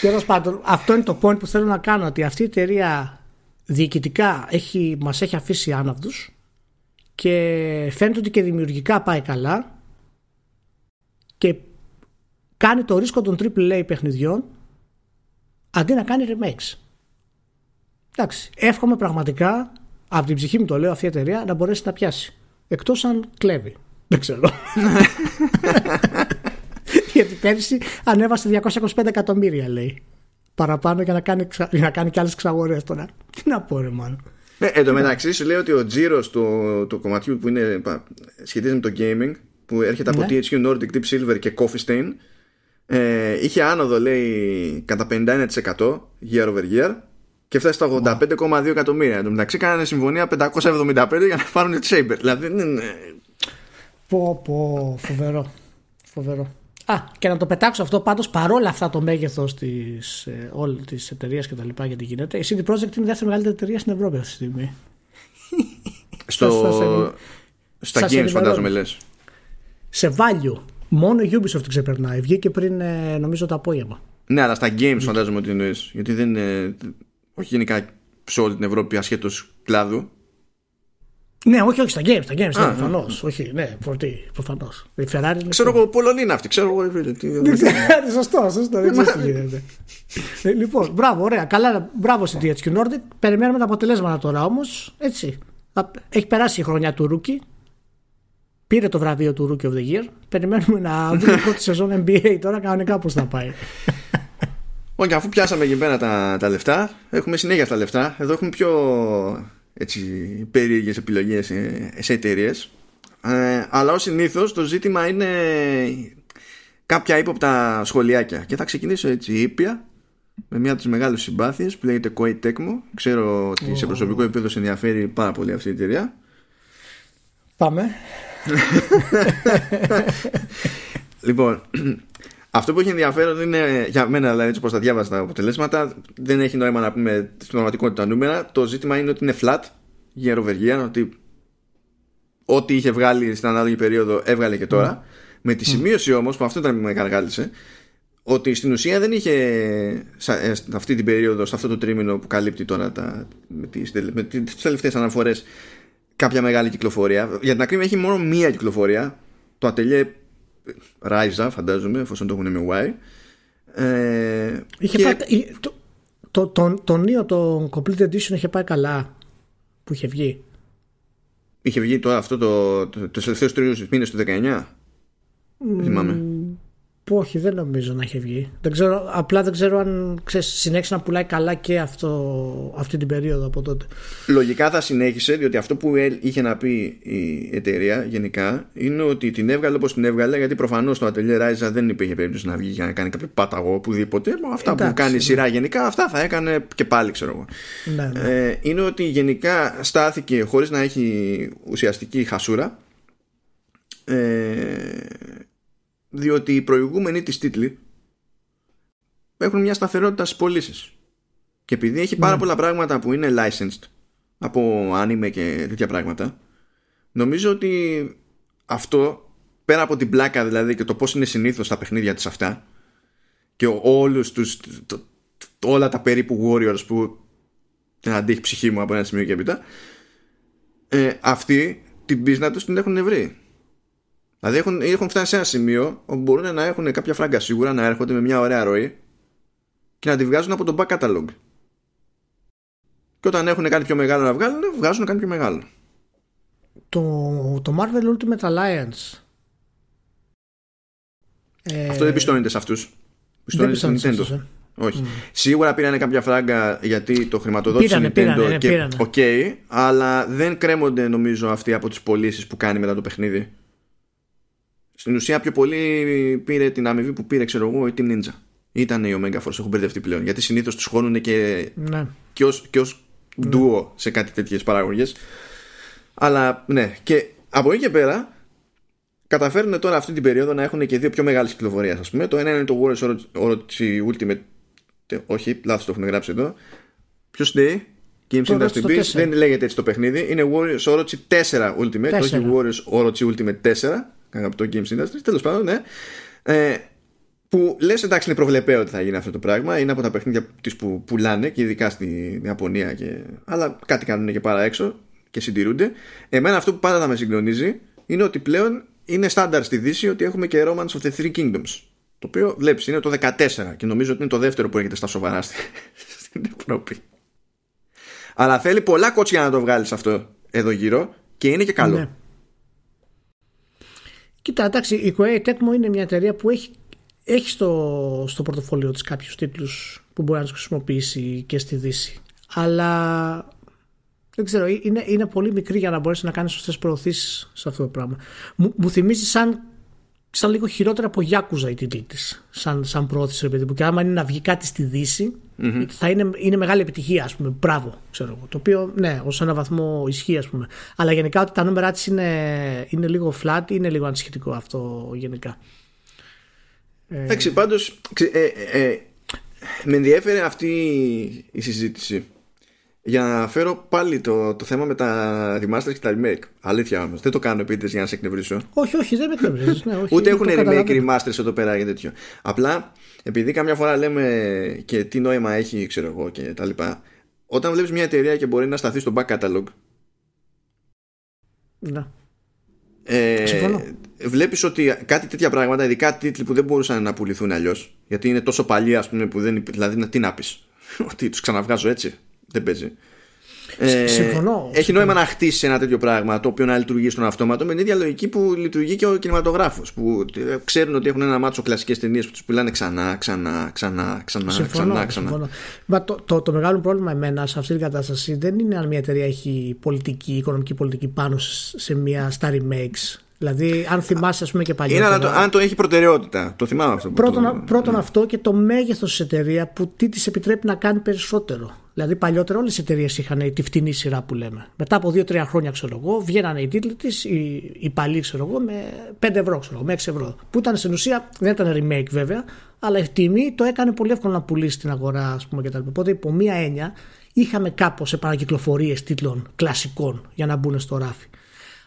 Τέλος πάντων, αυτό είναι το point που θέλω να κάνω Ότι αυτή η εταιρεία διοικητικά έχει, μας έχει αφήσει άναυδους και φαίνεται ότι και δημιουργικά πάει καλά και κάνει το ρίσκο των AAA παιχνιδιών αντί να κάνει remakes. Εντάξει, εύχομαι πραγματικά από την ψυχή μου το λέω αυτή η εταιρεία να μπορέσει να πιάσει. Εκτός αν κλέβει. Δεν ξέρω. [laughs] Γιατί πέρυσι ανέβασε 225 εκατομμύρια λέει. Παραπάνω για να κάνει, για να κάνει και άλλες ξαγορές τώρα. Τι να πω ρε μάλλον. Ναι, εν τω μεταξύ σου λέει ότι ο τζίρος του το κομματιού που είναι, σχετίζεται με το gaming, που έρχεται από ναι. THQ Nordic, Deep Silver και Coffee Stain, ε, είχε άνοδο λέει κατά 51% year over year και φτάσει στα 85,2 εκατομμύρια. Εν τω μεταξύ κάνανε συμφωνία 575 για να πάρουν τη Saber. Δηλαδή είναι. Πω, πω, φοβερό. φοβερό. Α, και να το πετάξω αυτό πάντως παρόλα αυτά το μέγεθος της ε, όλη της εταιρείας και τα λοιπά γιατί γίνεται. Η CD Projekt είναι η δεύτερη μεγαλύτερη εταιρεία στην Ευρώπη αυτή τη στιγμή. Στο... Στα games φαντάζομαι λες. Σε value. Μόνο η Ubisoft την ξεπερνάει. Βγήκε πριν ε, νομίζω το απόγευμα. Ναι, αλλά στα games φαντάζομαι ότι εννοείς. Γιατί δεν είναι. Όχι γενικά σε όλη την Ευρώπη ασχέτως κλάδου. Ναι, όχι, όχι, στα games, στα games, ναι, προφανώς. Όχι, ναι, προφανώς. Η Ferrari. Ξέρω εγώ, Πολωνή είναι αυτή, ξέρω εγώ. Σωστό, σωστό, δεν ξέρω τι γίνεται. Ε, λοιπόν, μπράβο, ωραία. Καλά, μπράβο στην THQ Nordic. Περιμένουμε τα αποτελέσματα τώρα όμως. Έτσι. Έχει περάσει η χρονιά του Ρούκι. Πήρε το βραβείο του Rookie of the Year. Περιμένουμε να δούμε πρώτη σεζόν NBA τώρα κανονικά πώς θα πάει. Όχι, αφού πιάσαμε εκεί πέρα τα, τα λεφτά, έχουμε συνέχεια αυτά τα λεφτά. Εδώ έχουμε πιο έτσι, περίεργες επιλογές σε εταιρείες. Ε, αλλά ως συνήθως το ζήτημα είναι κάποια ύποπτα σχολιάκια και θα ξεκινήσω έτσι ήπια με μια από τις μεγάλες συμπάθειες που λέγεται Koei Tecmo ξέρω ότι σε προσωπικό επίπεδο σε ενδιαφέρει πάρα πολύ αυτή η εταιρεία Πάμε Λοιπόν αυτό που έχει ενδιαφέρον είναι για μένα, δηλαδή έτσι όπως τα διάβασα τα αποτελέσματα, δεν έχει νόημα να πούμε στην πραγματικότητα νούμερα. Το ζήτημα είναι ότι είναι flat year over year, ότι ό,τι είχε βγάλει στην ανάλογη περίοδο έβγαλε και τώρα. Mm. Με τη σημείωση όμως, που αυτό ήταν που με καργάλισε, ότι στην ουσία δεν είχε σε αυτή την περίοδο, σε αυτό το τρίμηνο που καλύπτει τώρα τα, με τις, με τις τελευταίες αναφορές κάποια μεγάλη κυκλοφορία. Για την ακρίβεια έχει μόνο μία κυκλοφορία. Το ατελιέ Ράιζα φαντάζομαι εφόσον το έχουν με Y ε, είχε και... πάει, το, το, το, το νέο το Complete Edition είχε πάει καλά που είχε βγει είχε βγει το, αυτό το, το, το τελευταίος τρίου μήνες του 19 δεν θυμάμαι όχι, δεν νομίζω να έχει βγει. Δεν ξέρω, απλά δεν ξέρω αν ξέρεις, συνέχισε να πουλάει καλά και αυτό, αυτή την περίοδο από τότε. Λογικά θα συνέχισε, διότι αυτό που είχε να πει η εταιρεία γενικά είναι ότι την έβγαλε όπως την έβγαλε, γιατί προφανώς το Atelier Ryza δεν υπήρχε περίπτωση να βγει για να κάνει κάποιο πάταγο οπουδήποτε. Αυτά Εντάξει, που κάνει η ναι. σειρά γενικά, αυτά θα έκανε και πάλι, ξέρω εγώ. Ναι, ναι. Ε, είναι ότι γενικά στάθηκε χωρίς να έχει ουσιαστική χασούρα. Ε, διότι οι προηγούμενοι της τίτλοι έχουν μια σταθερότητα στις πωλήσεις. Και επειδή έχει πάρα ναι. πολλά πράγματα που είναι licensed από anime και τέτοια πράγματα, νομίζω ότι αυτό, πέρα από την πλάκα δηλαδή και το πώς είναι συνήθως τα παιχνίδια της αυτά και όλους τους, όλα τα περίπου warriors που την αντίχει ψυχή μου από ένα σημείο και έπειτα, ε, αυτοί την πίσνα τους την έχουν βρει. Δηλαδή έχουν, έχουν φτάσει σε ένα σημείο όπου μπορούν να έχουν κάποια φράγκα σίγουρα να έρχονται με μια ωραία ροή και να τη βγάζουν από το back catalog. Και όταν έχουν κάτι πιο μεγάλο να βγάλουν, βγάζουν κάτι πιο μεγάλο. Το, το Marvel Ultimate Alliance. Αυτό δεν πιστώνεται σε αυτούς. Πιστώνεται στην Nintendo. Ε. Όχι. Mm. Σίγουρα πήρανε κάποια φράγκα γιατί το χρηματοδότησε Nintendo πήρανε, ναι, και OK, okay, αλλά δεν κρέμονται νομίζω αυτοί από τις πωλήσεις που κάνει μετά το παιχνίδι. Στην ουσία πιο πολύ πήρε την αμοιβή που πήρε, ξέρω εγώ, ή την Ninja. Ήταν η Omega Force, έχουν μπερδευτεί πλέον. Γιατί συνήθως τους χώνουν και, ναι. και ως και ως ναι. ντουο σε κάτι τέτοιες παραγωγές. Αλλά ναι, και από εκεί και πέρα καταφέρνουν τώρα αυτή την περίοδο να έχουν και δύο πιο μεγάλες κυκλοφορίες, ας πούμε. Το ένα είναι το Warriors Orochi Ultimate. Όχι, λάθος το έχουν γράψει εδώ. Ποιος λέει, Games Industry Beast, δεν λέγεται έτσι το παιχνίδι. Είναι Warriors Orochi 4 Ultimate, 4. όχι Warriors Orochi Ultimate 4 αγαπητό Games Industry, τέλος πάντων, ναι. Ε, που λες εντάξει είναι προβλεπαίο ότι θα γίνει αυτό το πράγμα. Είναι από τα παιχνίδια της που πουλάνε και ειδικά στην Ιαπωνία και... αλλά κάτι κάνουν και παρά έξω και συντηρούνται. Εμένα αυτό που πάντα θα με συγκλονίζει είναι ότι πλέον είναι στάνταρ στη Δύση ότι έχουμε και Romance of the Three Kingdoms το οποίο βλέπεις είναι το 14 και νομίζω ότι είναι το δεύτερο που έρχεται στα σοβαρά [laughs] στην Ευρώπη. Αλλά θέλει πολλά κότσια να το βγάλεις αυτό εδώ γύρω και είναι και καλό. Ναι. Κοίτα, εντάξει, η Koei Tecmo είναι μια εταιρεία που έχει, έχει στο, στο πορτοφόλιό της κάποιους τίτλους που μπορεί να τους χρησιμοποιήσει και στη Δύση. Αλλά δεν ξέρω, είναι, είναι πολύ μικρή για να μπορέσει να κάνει σωστές προωθήσεις σε αυτό το πράγμα. Μου, μου θυμίζει σαν, σαν λίγο χειρότερα από Γιάκουζα η τίτλη της, σαν, σαν προώθηση, επειδή που και άμα είναι να βγει κάτι στη Δύση, mm-hmm. θα είναι, είναι μεγάλη επιτυχία, ας πούμε. Μπράβο, ξέρω εγώ. Το οποίο, ναι, ως ένα βαθμό ισχύει, ας πούμε. Αλλά γενικά ότι τα νούμερα της είναι, είναι λίγο flat, είναι λίγο ανησυχητικό αυτό γενικά. Εντάξει, πάντως. Ε, ε, ε, με ενδιαφέρει αυτή η συζήτηση για να φέρω πάλι το, το θέμα με τα remasters και τα remake. Αλήθεια όμως. Δεν το κάνω επίτηδες για να σε εκνευρίσω. Όχι, όχι, δεν με εκνευρίζεις. Ναι, Ούτε έχουν remake remasters εδώ πέρα και τέτοιο. Απλά επειδή καμιά φορά λέμε και τι νόημα έχει, ξέρω εγώ και τα λοιπά. Όταν βλέπεις μια εταιρεία και μπορεί να σταθεί στο back catalog. Ναι. Ε, βλέπεις ότι κάτι τέτοια πράγματα, ειδικά τίτλοι που δεν μπορούσαν να πουληθούν αλλιώς, γιατί είναι τόσο παλιοί, ας πούμε, που δεν. Δηλαδή, τι να πεις, [laughs] ότι τους ξαναβγάζω έτσι. Δεν παίζει. Ε, συμφωνώ. Έχει νόημα να χτίσει ένα τέτοιο πράγμα το οποίο να λειτουργεί στον αυτόματο με την ίδια λογική που λειτουργεί και ο κινηματογράφος. Που ξέρουν ότι έχουν ένα μάτσο κλασικές ταινίες που τους πουλάνε ξανά, ξανά, ξανά, ξανά, συμφωνώ, ξανά. ξανά. Συμφωνώ. Μα το, το, το, μεγάλο πρόβλημα εμένα σε αυτή την κατάσταση δεν είναι αν μια εταιρεία έχει πολιτική, οικονομική πολιτική πάνω σε, σε μια στα remakes Δηλαδή, αν θυμάσαι, ας πούμε και παλιότερα. Είναι αν το έχει προτεραιότητα. Το θυμάμαι αυτό. Πρώτον, το... πρώτον αυτό και το μέγεθος της εταιρείας που τι της επιτρέπει να κάνει περισσότερο. Δηλαδή, παλιότερα όλες οι εταιρείες είχαν τη φτηνή σειρά που λέμε. Μετά από 2-3 χρόνια, ξέρω εγώ, βγαίνανε οι τίτλοι της, οι, οι παλιοί, ξέρω εγώ, με 5 ευρώ, ξέρω εγώ, με 6 ευρώ. Που ήταν στην ουσία, δεν ήταν remake βέβαια, αλλά η τιμή το έκανε πολύ εύκολο να πουλήσει στην αγορά, ας πούμε κτλ. Οπότε, υπό μία έννοια, είχαμε κάπως επανακυκλοφορίες τίτλων κλασικών για να μπουν στο ράφι.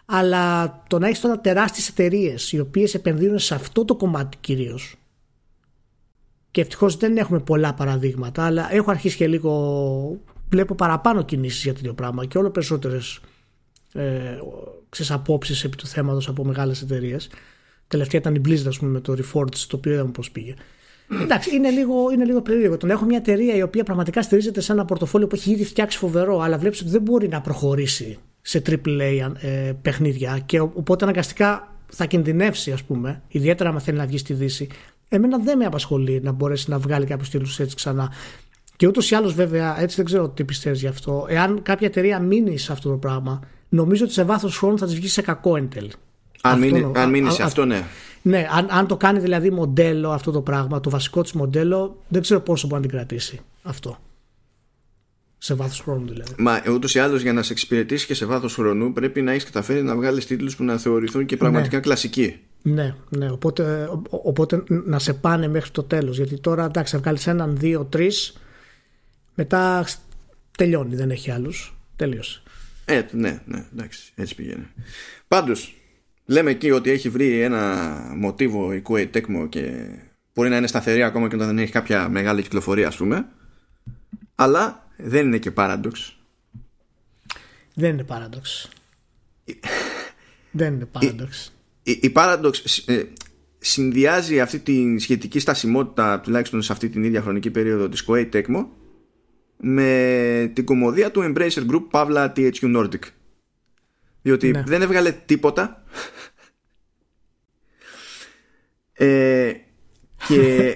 Αλλά το να έχεις τώρα τεράστιες εταιρείες οι οποίες επενδύουν σε αυτό το κομμάτι κυρίως. Και ευτυχώς δεν έχουμε πολλά παραδείγματα, αλλά έχω αρχίσει και λίγο. Βλέπω παραπάνω κινήσεις για τέτοιο πράγμα και όλο περισσότερες ε, απόψεις επί του θέματος από μεγάλες εταιρείες. Τελευταία ήταν η Blizzard, πούμε, με το Reforged, το οποίο είδαμε πώς πήγε. Εντάξει, είναι λίγο, είναι λίγο περίεργο. Το να έχω μια εταιρεία η οποία πραγματικά στηρίζεται σε ένα πορτοφόλιο που έχει ήδη φτιάξει φοβερό, αλλά βλέπεις ότι δεν μπορεί να προχωρήσει σε AAA ε, παιχνίδια και οπότε αναγκαστικά θα κινδυνεύσει ας πούμε, ιδιαίτερα αν θέλει να βγει στη Δύση. Εμένα δεν με απασχολεί να μπορέσει να βγάλει κάποιου τίτλους έτσι ξανά. Και ούτως ή άλλως, βέβαια, έτσι δεν ξέρω τι πιστεύεις γι' αυτό. Εάν κάποια εταιρεία μείνει σε αυτό το πράγμα, νομίζω ότι σε βάθος χρόνου θα της βγει σε κακό εν τέλει. Αν, μείνει, αν μείνει σε αυτό, ναι. Ναι, αν, αν το κάνει δηλαδή μοντέλο αυτό το πράγμα, το βασικό της μοντέλο, δεν ξέρω πόσο μπορεί να την κρατήσει αυτό. Σε βάθος χρόνου δηλαδή. Μα ούτως ή άλλως για να σε εξυπηρετήσει και σε βάθος χρόνου πρέπει να έχεις καταφέρει να βγάλεις τίτλους που να θεωρηθούν και πραγματικά ναι. κλασικοί. Ναι, ναι. Οπότε, οπότε να σε πάνε μέχρι το τέλος. Γιατί τώρα εντάξει, θα βγάλεις έναν, δύο, τρεις. Μετά τελειώνει, δεν έχει άλλους. Τελείωσε. Ε, ναι, ναι, εντάξει, έτσι πηγαίνει. Πάντως, λέμε εκεί ότι έχει βρει ένα μοτίβο η Kuwait Tecmo και μπορεί να είναι σταθερή ακόμα και όταν δεν έχει κάποια μεγάλη κυκλοφορία, ας πούμε. Αλλά δεν είναι και Paradox. Δεν είναι Paradox. δεν είναι Paradox. Η, η, Paradox ε, συνδυάζει αυτή τη σχετική στασιμότητα τουλάχιστον σε αυτή την ίδια χρονική περίοδο της Koei Tecmo με την κομμωδία του Embracer Group Pavla THQ Nordic. Διότι ναι. δεν έβγαλε τίποτα. Ε, και...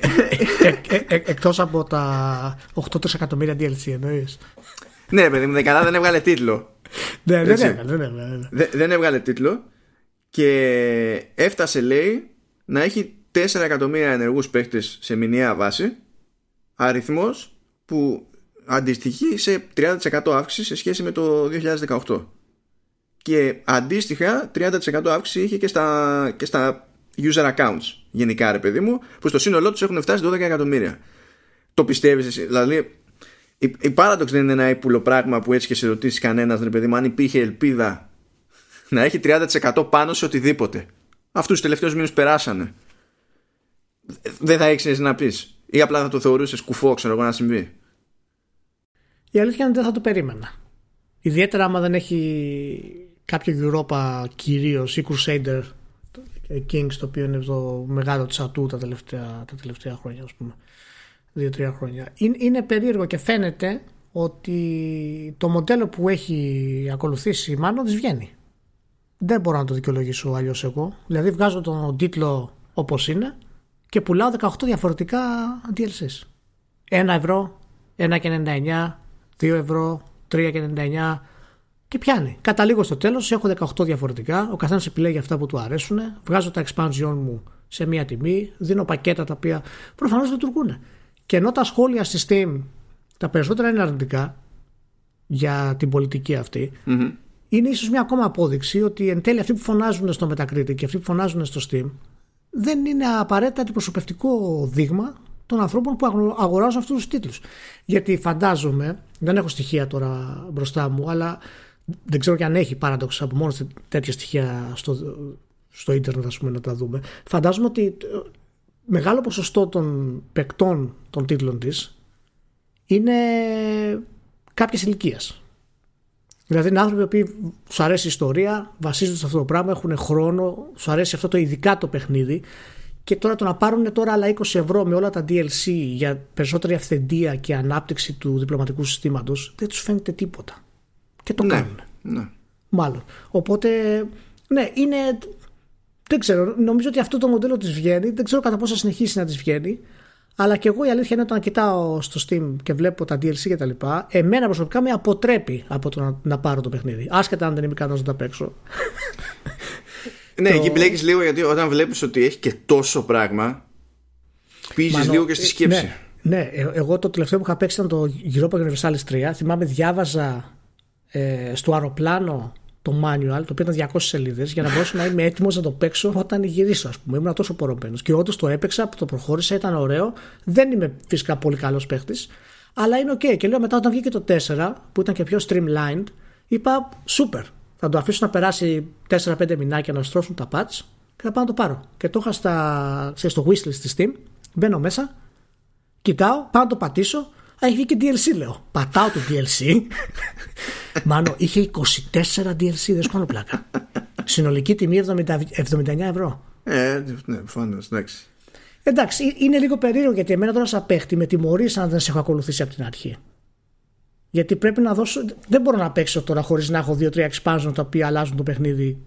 ε, ε, εκτός από τα 8 εκατομμύρια DLC εννοείς; Ναι παιδί μου καλά δεν έβγαλε τίτλο. Ναι, δεν έβγαλε, δεν έβγαλε. Δεν έβγαλε τίτλο και έφτασε λέει να έχει 4 εκατομμύρια ενεργούς παίχτες σε μηνιαία βάση. Αριθμός που αντιστοιχεί σε 30% αύξηση σε σχέση με το 2018 και αντίστοιχα 30% αύξηση είχε και στα, και στα user accounts γενικά ρε παιδί μου που στο σύνολό τους έχουν φτάσει 12 εκατομμύρια. Το πιστεύεις εσύ; Δηλαδή η, η Paradox δεν είναι ένα ύπουλο πράγμα που έτσι και σε ρωτήσεις κανένας ρε παιδί μου αν υπήρχε ελπίδα να έχει 30% πάνω σε οτιδήποτε. Αυτούς τους τελευταίους μήνες περάσανε. Δεν θα έχει να πεις. Ή απλά θα το θεωρούσες κουφό ξέρω εγώ να συμβεί. Η αλήθεια είναι ότι δεν θα το περίμενα. Ιδιαίτερα άμα δεν έχει κάποιο Europa κυρίως ή Crusader Kings το οποίο είναι το μεγάλο της ατού τα τελευταία, τα τελευταία χρόνια ας πούμε. Δύο-τρία χρόνια. Είναι, είναι περίεργο και φαίνεται ότι το μοντέλο που έχει ακολουθήσει η Μάνο της βγαίνει δεν μπορώ να το δικαιολογήσω αλλιώς εγώ δηλαδή βγάζω τον τίτλο όπως είναι και πουλάω 18 διαφορετικά DLCs 1 ευρώ, 1,99 2 ευρώ, 3,99 Και πιάνει. Καταλήγω στο τέλος, έχω 18 διαφορετικά. Ο καθένας επιλέγει αυτά που του αρέσουν. Βγάζω τα expansion μου σε μία τιμή. Δίνω πακέτα τα οποία προφανώς λειτουργούν. Και ενώ τα σχόλια στη Steam τα περισσότερα είναι αρνητικά για την πολιτική αυτή, Mm-hmm. Είναι ίσως μια ακόμα απόδειξη ότι εν τέλει αυτοί που φωνάζουν στο Metacritic και αυτοί που φωνάζουν στο Steam δεν είναι απαραίτητα αντιπροσωπευτικό δείγμα των ανθρώπων που αγο- αγοράζουν αυτούς τους τίτλους. Γιατί φαντάζομαι, δεν έχω στοιχεία τώρα μπροστά μου, αλλά δεν ξέρω και αν έχει Paradox από μόνο τε- τέτοια στοιχεία στο, στο ίντερνετ, ας πούμε, να τα δούμε. Φαντάζομαι ότι ε, μεγάλο ποσοστό των παικτών των τίτλων της είναι κάποιες ηλικία. Δηλαδή είναι άνθρωποι που του αρέσει η ιστορία, βασίζονται σε αυτό το πράγμα, έχουν χρόνο, του αρέσει αυτό το ειδικά το παιχνίδι και τώρα το να πάρουν τώρα άλλα 20 ευρώ με όλα τα DLC για περισσότερη αυθεντία και ανάπτυξη του διπλωματικού συστήματος δεν τους φαίνεται τίποτα. Και το Ναι. κάνουν. ναι. Μάλλον. Οπότε, ναι, είναι. Δεν ξέρω. Νομίζω ότι αυτό το μοντέλο της βγαίνει. Δεν ξέρω κατά πόσο θα συνεχίσει να της βγαίνει. Αλλά και εγώ η αλήθεια είναι όταν κοιτάω στο Steam και βλέπω τα DLC και τα λοιπά, εμένα προσωπικά με αποτρέπει από το να, να πάρω το παιχνίδι. Άσχετα αν δεν είμαι ικανός να τα παίξω. Ναι, Το- εκεί μπλέκεις λίγο γιατί όταν βλέπεις ότι έχει και τόσο πράγμα, πήζει Μάνο, λίγο και στη ε, σκέψη. Ναι, ναι, ε, εγώ το τελευταίο που είχα παίξει ήταν το Europa Universalis 3. Θυμάμαι, διάβαζα ε, στο αεροπλάνο το manual, το οποίο ήταν 200 σελίδες, για να μπορέσω να είμαι έτοιμος να το παίξω όταν γυρίσω, ας πούμε. Ήμουν τόσο πορωμένος. Και όντω το έπαιξα, το προχώρησα, ήταν ωραίο. Δεν είμαι φυσικά πολύ καλός παίχτης, αλλά είναι οκ. Και λέω μετά, όταν βγήκε το 4, που ήταν και πιο streamlined, είπα super. Θα το αφήσω να περάσει 4-5 μηνάκια να στρώσουν τα patch και θα πάω να το πάρω. Και το είχα στα, ξέρεις, στο wishlist στη Steam. Μπαίνω μέσα, Κοιτάω, πάω να το πατήσω. Α, έχει βγει και DLC, λέω. Πατάω το DLC. Μάνο, είχε 24 DLC, δεν σου κάνω πλάκα. Συνολική τιμή 70, 79 ευρώ. Ε, ναι, προφανώ, εντάξει. Εντάξει, ε- είναι λίγο περίεργο γιατί εμένα τώρα σαν παίχτη με τιμωρείς αν δεν σε έχω ακολουθήσει από την αρχή. Γιατί πρέπει να δώσω. Δεν μπορώ να παίξω τώρα χωρίς να έχω 2-3 expansion τα οποία αλλάζουν το παιχνίδι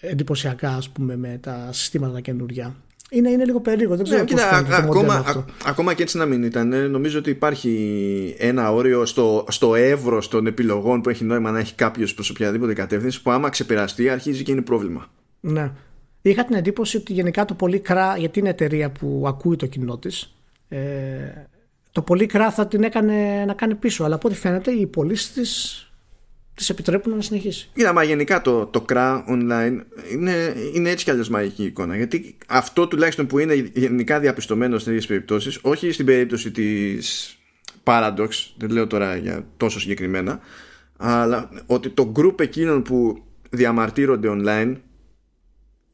ε, εντυπωσιακά, ας πούμε, με τα συστήματα τα καινούργια. Είναι, είναι λίγο περίεργο. Δεν ξέρω Ναι, πώς κοίτα, φαίνεται το α- μοντέλο ακόμα, αυτό. α- ακόμα και έτσι να μην ήταν, ε, νομίζω ότι υπάρχει ένα όριο στο, στο εύρο των επιλογών που έχει νόημα να έχει κάποιος προς οποιαδήποτε κατεύθυνση που άμα ξεπεραστεί αρχίζει και είναι πρόβλημα. Ναι. Είχα την εντύπωση ότι γενικά το πολύ κρά, γιατί είναι εταιρεία που ακούει το κοινό της, ε, το πολύ κρά θα την έκανε να κάνει πίσω. Αλλά από ό,τι φαίνεται οι πωλήσεις της τις επιτρέπουν να συνεχίσει. Κοίτα, μα γενικά το, το CRA online είναι, είναι έτσι κι αλλιώς μαγική εικόνα. Γιατί αυτό τουλάχιστον που είναι γενικά διαπιστωμένο σε τέτοιε περιπτώσεις, όχι στην περίπτωση της Paradox, δεν λέω τώρα για τόσο συγκεκριμένα, αλλά ότι το group εκείνων που διαμαρτύρονται online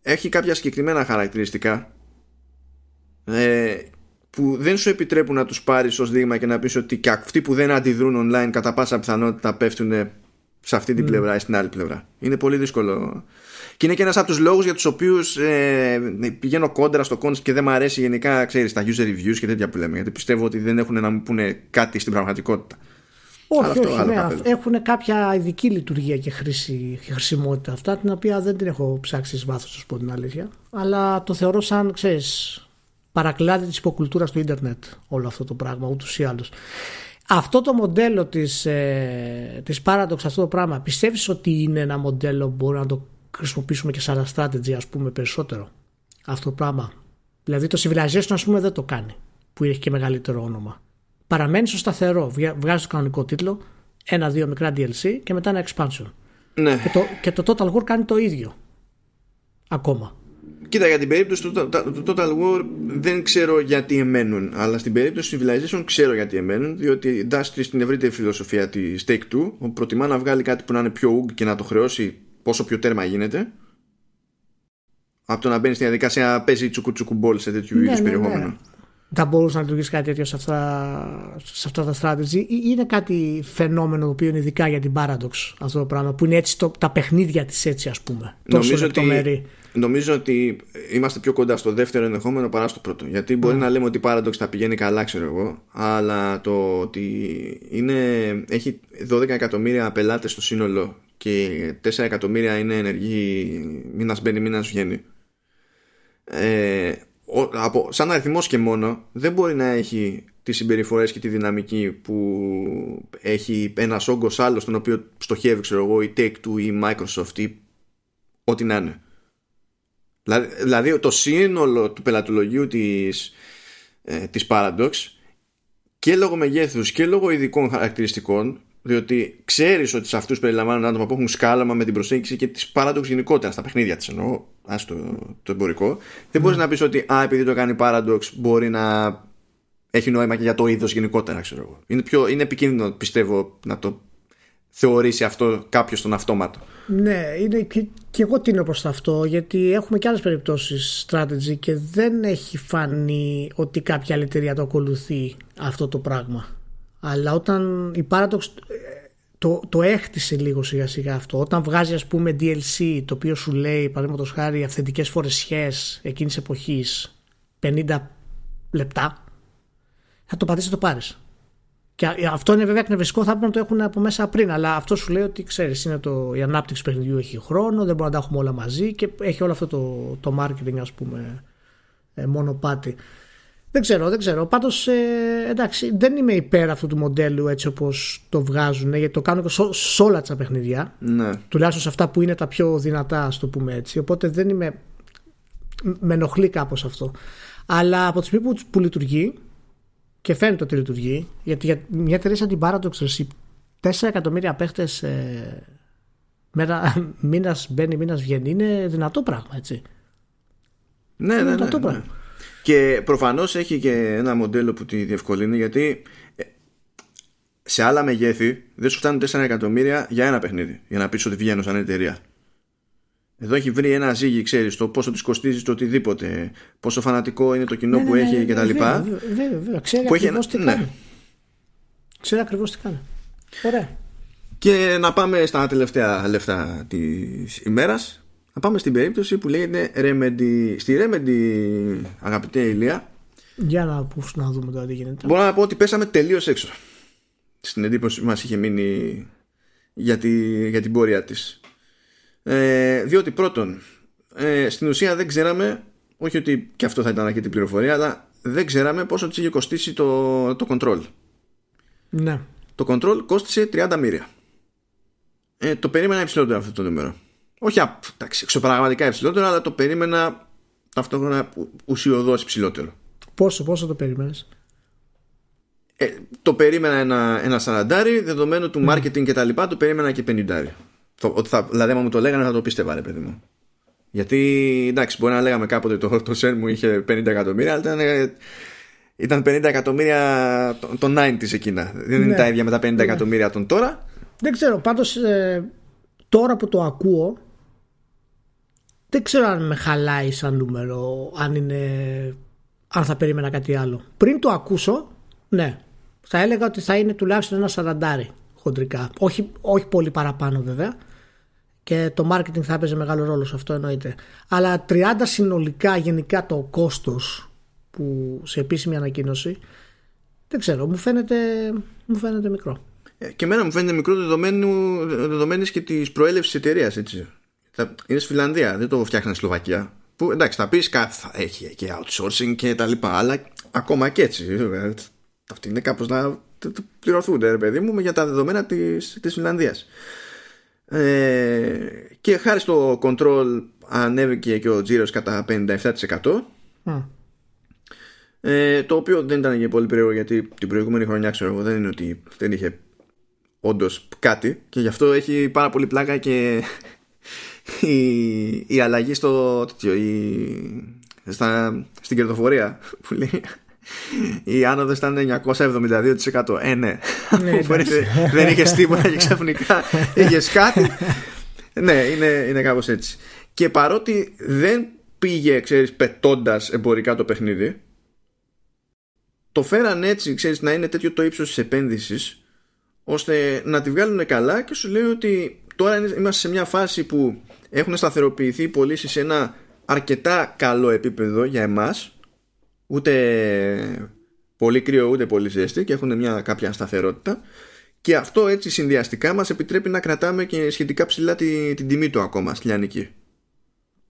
έχει κάποια συγκεκριμένα χαρακτηριστικά ε, που δεν σου επιτρέπουν να τους πάρεις ως δείγμα και να πεις ότι και αυτοί που δεν αντιδρούν online κατά πάσα πιθανότητα πέφτουν σε αυτή την πλευρά ή στην άλλη πλευρά. Είναι πολύ δύσκολο. Και είναι και ένας από τους λόγους για τους οποίους ε, πηγαίνω κόντρα στο concept και δεν μου αρέσει γενικά, ξέρεις, τα user reviews και τέτοια που λέμε. Γιατί πιστεύω ότι δεν έχουν να μου πούνε κάτι στην πραγματικότητα. Αλλά Όχι, αυτό όχι, άλλο ναι, καπέλο. έχουν κάποια ειδική λειτουργία και, χρήση, και χρησιμότητα αυτά, την οποία δεν την έχω ψάξει εις βάθος, να σου πω την αλήθεια. Αλλά το θεωρώ σαν, ξέρεις, παρακλάδι της υποκουλτούρας του ίντερνετ όλο αυτό το πράγμα, ούτως ή άλλως. Αυτό το μοντέλο της, ε, της Paradox, αυτό το πράγμα, πιστεύεις ότι είναι ένα μοντέλο που μπορούμε να το χρησιμοποιήσουμε και σαν strategy, ας πούμε, περισσότερο. Αυτό το πράγμα; Δηλαδή το Civilization, ας πούμε, δεν το κάνει, που έχει και μεγαλύτερο όνομα παραμένει στο σταθερό. Βγα- Βγάζει το κανονικό τίτλο, ένα-δύο μικρά DLC και μετά ένα expansion. Ναι. Και το, και το Total War κάνει το ίδιο. Ακόμα. Κοίτα, για την περίπτωση του, του, του Total War δεν ξέρω γιατί εμένουν. Αλλά στην περίπτωση του Civilization ξέρω γιατί εμένουν. Διότι εντάσσεται στην ευρύτερη φιλοσοφία τη Take 2, όπου προτιμά να βγάλει κάτι που να είναι πιο ουγ και να το χρεώσει πόσο πιο τέρμα γίνεται. Από το να μπαίνει στην διαδικασία να παίζει τσουκουτσουκου μπολ σε τέτοιου Ναι, είδους ναι, περιεχόμενο. ναι. Θα μπορούσε να λειτουργήσει κάτι τέτοιο σε αυτά, σε αυτά τα strategy. Ή είναι κάτι φαινόμενο το οποίο είναι ειδικά για την Paradox αυτό το πράγμα, που είναι έτσι το, τα παιχνίδια της έτσι, ας πούμε. Τόσο Νομίζω ότι, λεπτομερή. Νομίζω ότι είμαστε πιο κοντά στο δεύτερο ενδεχόμενο παρά στο πρώτο. Γιατί μπορεί να λέμε ότι η Paradox θα πηγαίνει καλά, ξέρω εγώ, αλλά το ότι είναι, έχει 12 εκατομμύρια πελάτες στο σύνολο και 4 εκατομμύρια είναι ενεργοί, μήνα μπαίνει, μήνα βγαίνει. Ε, από, σαν αριθμός και μόνο δεν μπορεί να έχει τις συμπεριφορές και τη δυναμική που έχει ένας όγκος άλλος στον οποίο στοχεύει ξέρω εγώ η Take-Two ή η Microsoft ή ό,τι να είναι. Δηλαδή το σύνολο του πελατολογίου της, ε, της Paradox και λόγω μεγέθους και λόγω ειδικών χαρακτηριστικών διότι ξέρεις ότι σε αυτούς περιλαμβάνουν άτομα που έχουν σκάλαμα με την προσέγγιση και της Paradox γενικότερα στα παιχνίδια της εννοώ, ας το, το εμπορικό. Δεν μπορείς ναι. να πεις ότι α, επειδή το κάνει Paradox μπορεί να έχει νόημα και για το είδος γενικότερα, ξέρω εγώ. Είναι, πιο, είναι επικίνδυνο, πιστεύω, να το θεωρήσει αυτό κάποιος στον αυτόματο. Ναι, είναι και, και εγώ τίνω προς αυτό, γιατί έχουμε και άλλες περιπτώσεις strategy και δεν έχει φανεί ότι κάποια άλλη εταιρεία το ακολουθεί αυτό το πράγμα. Αλλά όταν η Paradox το, το έχτισε λίγο σιγά σιγά αυτό. Όταν βγάζει ας πούμε DLC το οποίο σου λέει παραδείγματος χάρη αυθεντικές φορεσιές εκείνης εποχής 50 λεπτά θα το πατήσεις το πάρεις. Και αυτό είναι βέβαια εκνευριστικό, θα πρέπει να το έχουν από μέσα πριν. Αλλά αυτό σου λέει ότι ξέρεις, είναι το, η ανάπτυξη παιχνιδιού έχει χρόνο, δεν μπορούμε να τα έχουμε όλα μαζί και έχει όλο αυτό το, το marketing, ας πούμε, ε, μονοπάτι. Δεν ξέρω, δεν ξέρω. Πάντως, ε, εντάξει, δεν είμαι υπέρ αυτού του μοντέλου έτσι όπως το βγάζουν, γιατί το κάνουν και σε όλα τα παιχνίδια. Ναι. Τουλάχιστον σε αυτά που είναι τα πιο δυνατά, ας το πούμε έτσι. Οπότε δεν είμαι. Με ενοχλεί κάπως αυτό. Αλλά από τη στιγμή που, που λειτουργεί, και φαίνεται ότι λειτουργεί, γιατί για μια εταιρεία σαν την Paradox, 4 εκατομμύρια παίχτες ε, [laughs] μήνας μπαίνει, μήνας βγαίνει, είναι δυνατό πράγμα, έτσι. Ναι, ναι, ναι, ναι. Και προφανώς έχει και ένα μοντέλο που τη διευκολύνει γιατί ε, σε άλλα μεγέθη δεν σου φτάνουν 4 εκατομμύρια για ένα παιχνίδι για να πεις ότι βγαίνω σαν εταιρεία. Εδώ έχει βρει ένα ζύγι, ξέρεις το πόσο της κοστίζει το οτιδήποτε, πόσο φανατικό είναι το κοινό ναι, που ναι, έχει ναι, κτλ. Βέβαια, βέβαια. Ξέρει ακριβώς τι ναι. κάνει. Ξέρει ακριβώς τι κάνει. Ωραία. Και να πάμε στα τελευταία λεφτά της ημέρας. Να πάμε στην περίπτωση που λέγεται Remedy. Στη Remedy, αγαπητέ Ηλία. Για να, πούς, να δούμε τώρα τι γίνεται. Μπορώ να πω ότι πέσαμε τελείως έξω. Στην εντύπωση που μας είχε μείνει για, τη, για την πορεία της. Ε, διότι πρώτον, ε, στην ουσία δεν ξέραμε, όχι ότι και αυτό θα ήταν αρκετή πληροφορία, αλλά δεν ξέραμε πόσο της είχε κοστίσει το, το control. Ναι. Το control κόστησε 30 μοίρια. Ε, το περίμενα υψηλότερο αυτό το νούμερο. Όχι εντάξει, εξωπραγματικά υψηλότερο, αλλά το περίμενα ταυτόχρονα ουσιοδός υψηλότερο. Πόσο, πόσο το περίμενες; Ε, το περίμενα ένα, ένα σαραντάρι, δεδομένου του marketing και τα λοιπά, το περίμενα και πενιντάρι. Ότι θα, δηλαδή, άμα μου το λέγανε, θα το πίστευα, ρε παιδί μου. Γιατί εντάξει, μπορεί να λέγαμε κάποτε το, το σεν μου είχε 50 εκατομμύρια, αλλά ήταν, ήταν 50 εκατομμύρια των 90s εκείνα. Δεν είναι ναι. τα ίδια με τα 50 ναι. εκατομμύρια των τώρα. Δεν ξέρω, πάντως ε, τώρα που το ακούω, δεν ξέρω αν με χαλάει σαν νούμερο, αν είναι. αν θα περίμενα κάτι άλλο. Πριν το ακούσω, ναι. Θα έλεγα ότι θα είναι τουλάχιστον ένα σαραντάρι χοντρικά. Όχι, όχι πολύ παραπάνω βέβαια. Και το marketing θα έπαιζε μεγάλο ρόλο σε αυτό εννοείται. Αλλά 30 συνολικά γενικά το κόστος που σε επίσημη ανακοίνωση δεν ξέρω, μου φαίνεται, μου φαίνεται μικρό. Ε, και εμένα μου φαίνεται μικρό δεδομένης και της προέλευσης της εταιρείας. Είναι στη Φιλανδία, δεν το φτιάχνει στη Σλοβακία. Που εντάξει, θα πεις κάτι θα έχει και outsourcing και τα λοιπά, αλλά ακόμα και έτσι. Ε, Αυτή είναι κάπως να πληρωθούνται, ρε παιδί μου, για τα δεδομένα της της Φιλανδίας. Ε, και χάρη στο control ανέβηκε και ο τζίρος κατά 57%. Ε, το οποίο δεν ήταν και πολύ περίεργο γιατί την προηγούμενη χρονιά ξέρω εγώ δεν είναι ότι δεν είχε όντως κάτι. Και γι' αυτό έχει πάρα πολύ πλάκα και [laughs] η, η αλλαγή στο η, στα, στην κερδοφορία που λέει η άνοδος ήταν 972%. Ε, ναι. ναι δεν είχες τίποτα και ξαφνικά είχες κάτι. ναι, είναι, είναι κάπως έτσι. Και παρότι δεν πήγε, ξέρεις, πετώντας εμπορικά το παιχνίδι, το φέραν έτσι, ξέρεις, να είναι τέτοιο το ύψος της επένδυσης, ώστε να τη βγάλουν καλά και σου λέει ότι τώρα είμαστε σε μια φάση που έχουν σταθεροποιηθεί οι πωλήσεις σε ένα αρκετά καλό επίπεδο για εμάς ούτε πολύ κρύο ούτε πολύ ζέστη και έχουν μια κάποια σταθερότητα και αυτό έτσι συνδυαστικά μας επιτρέπει να κρατάμε και σχετικά ψηλά την, την τιμή του ακόμα στη Λιανική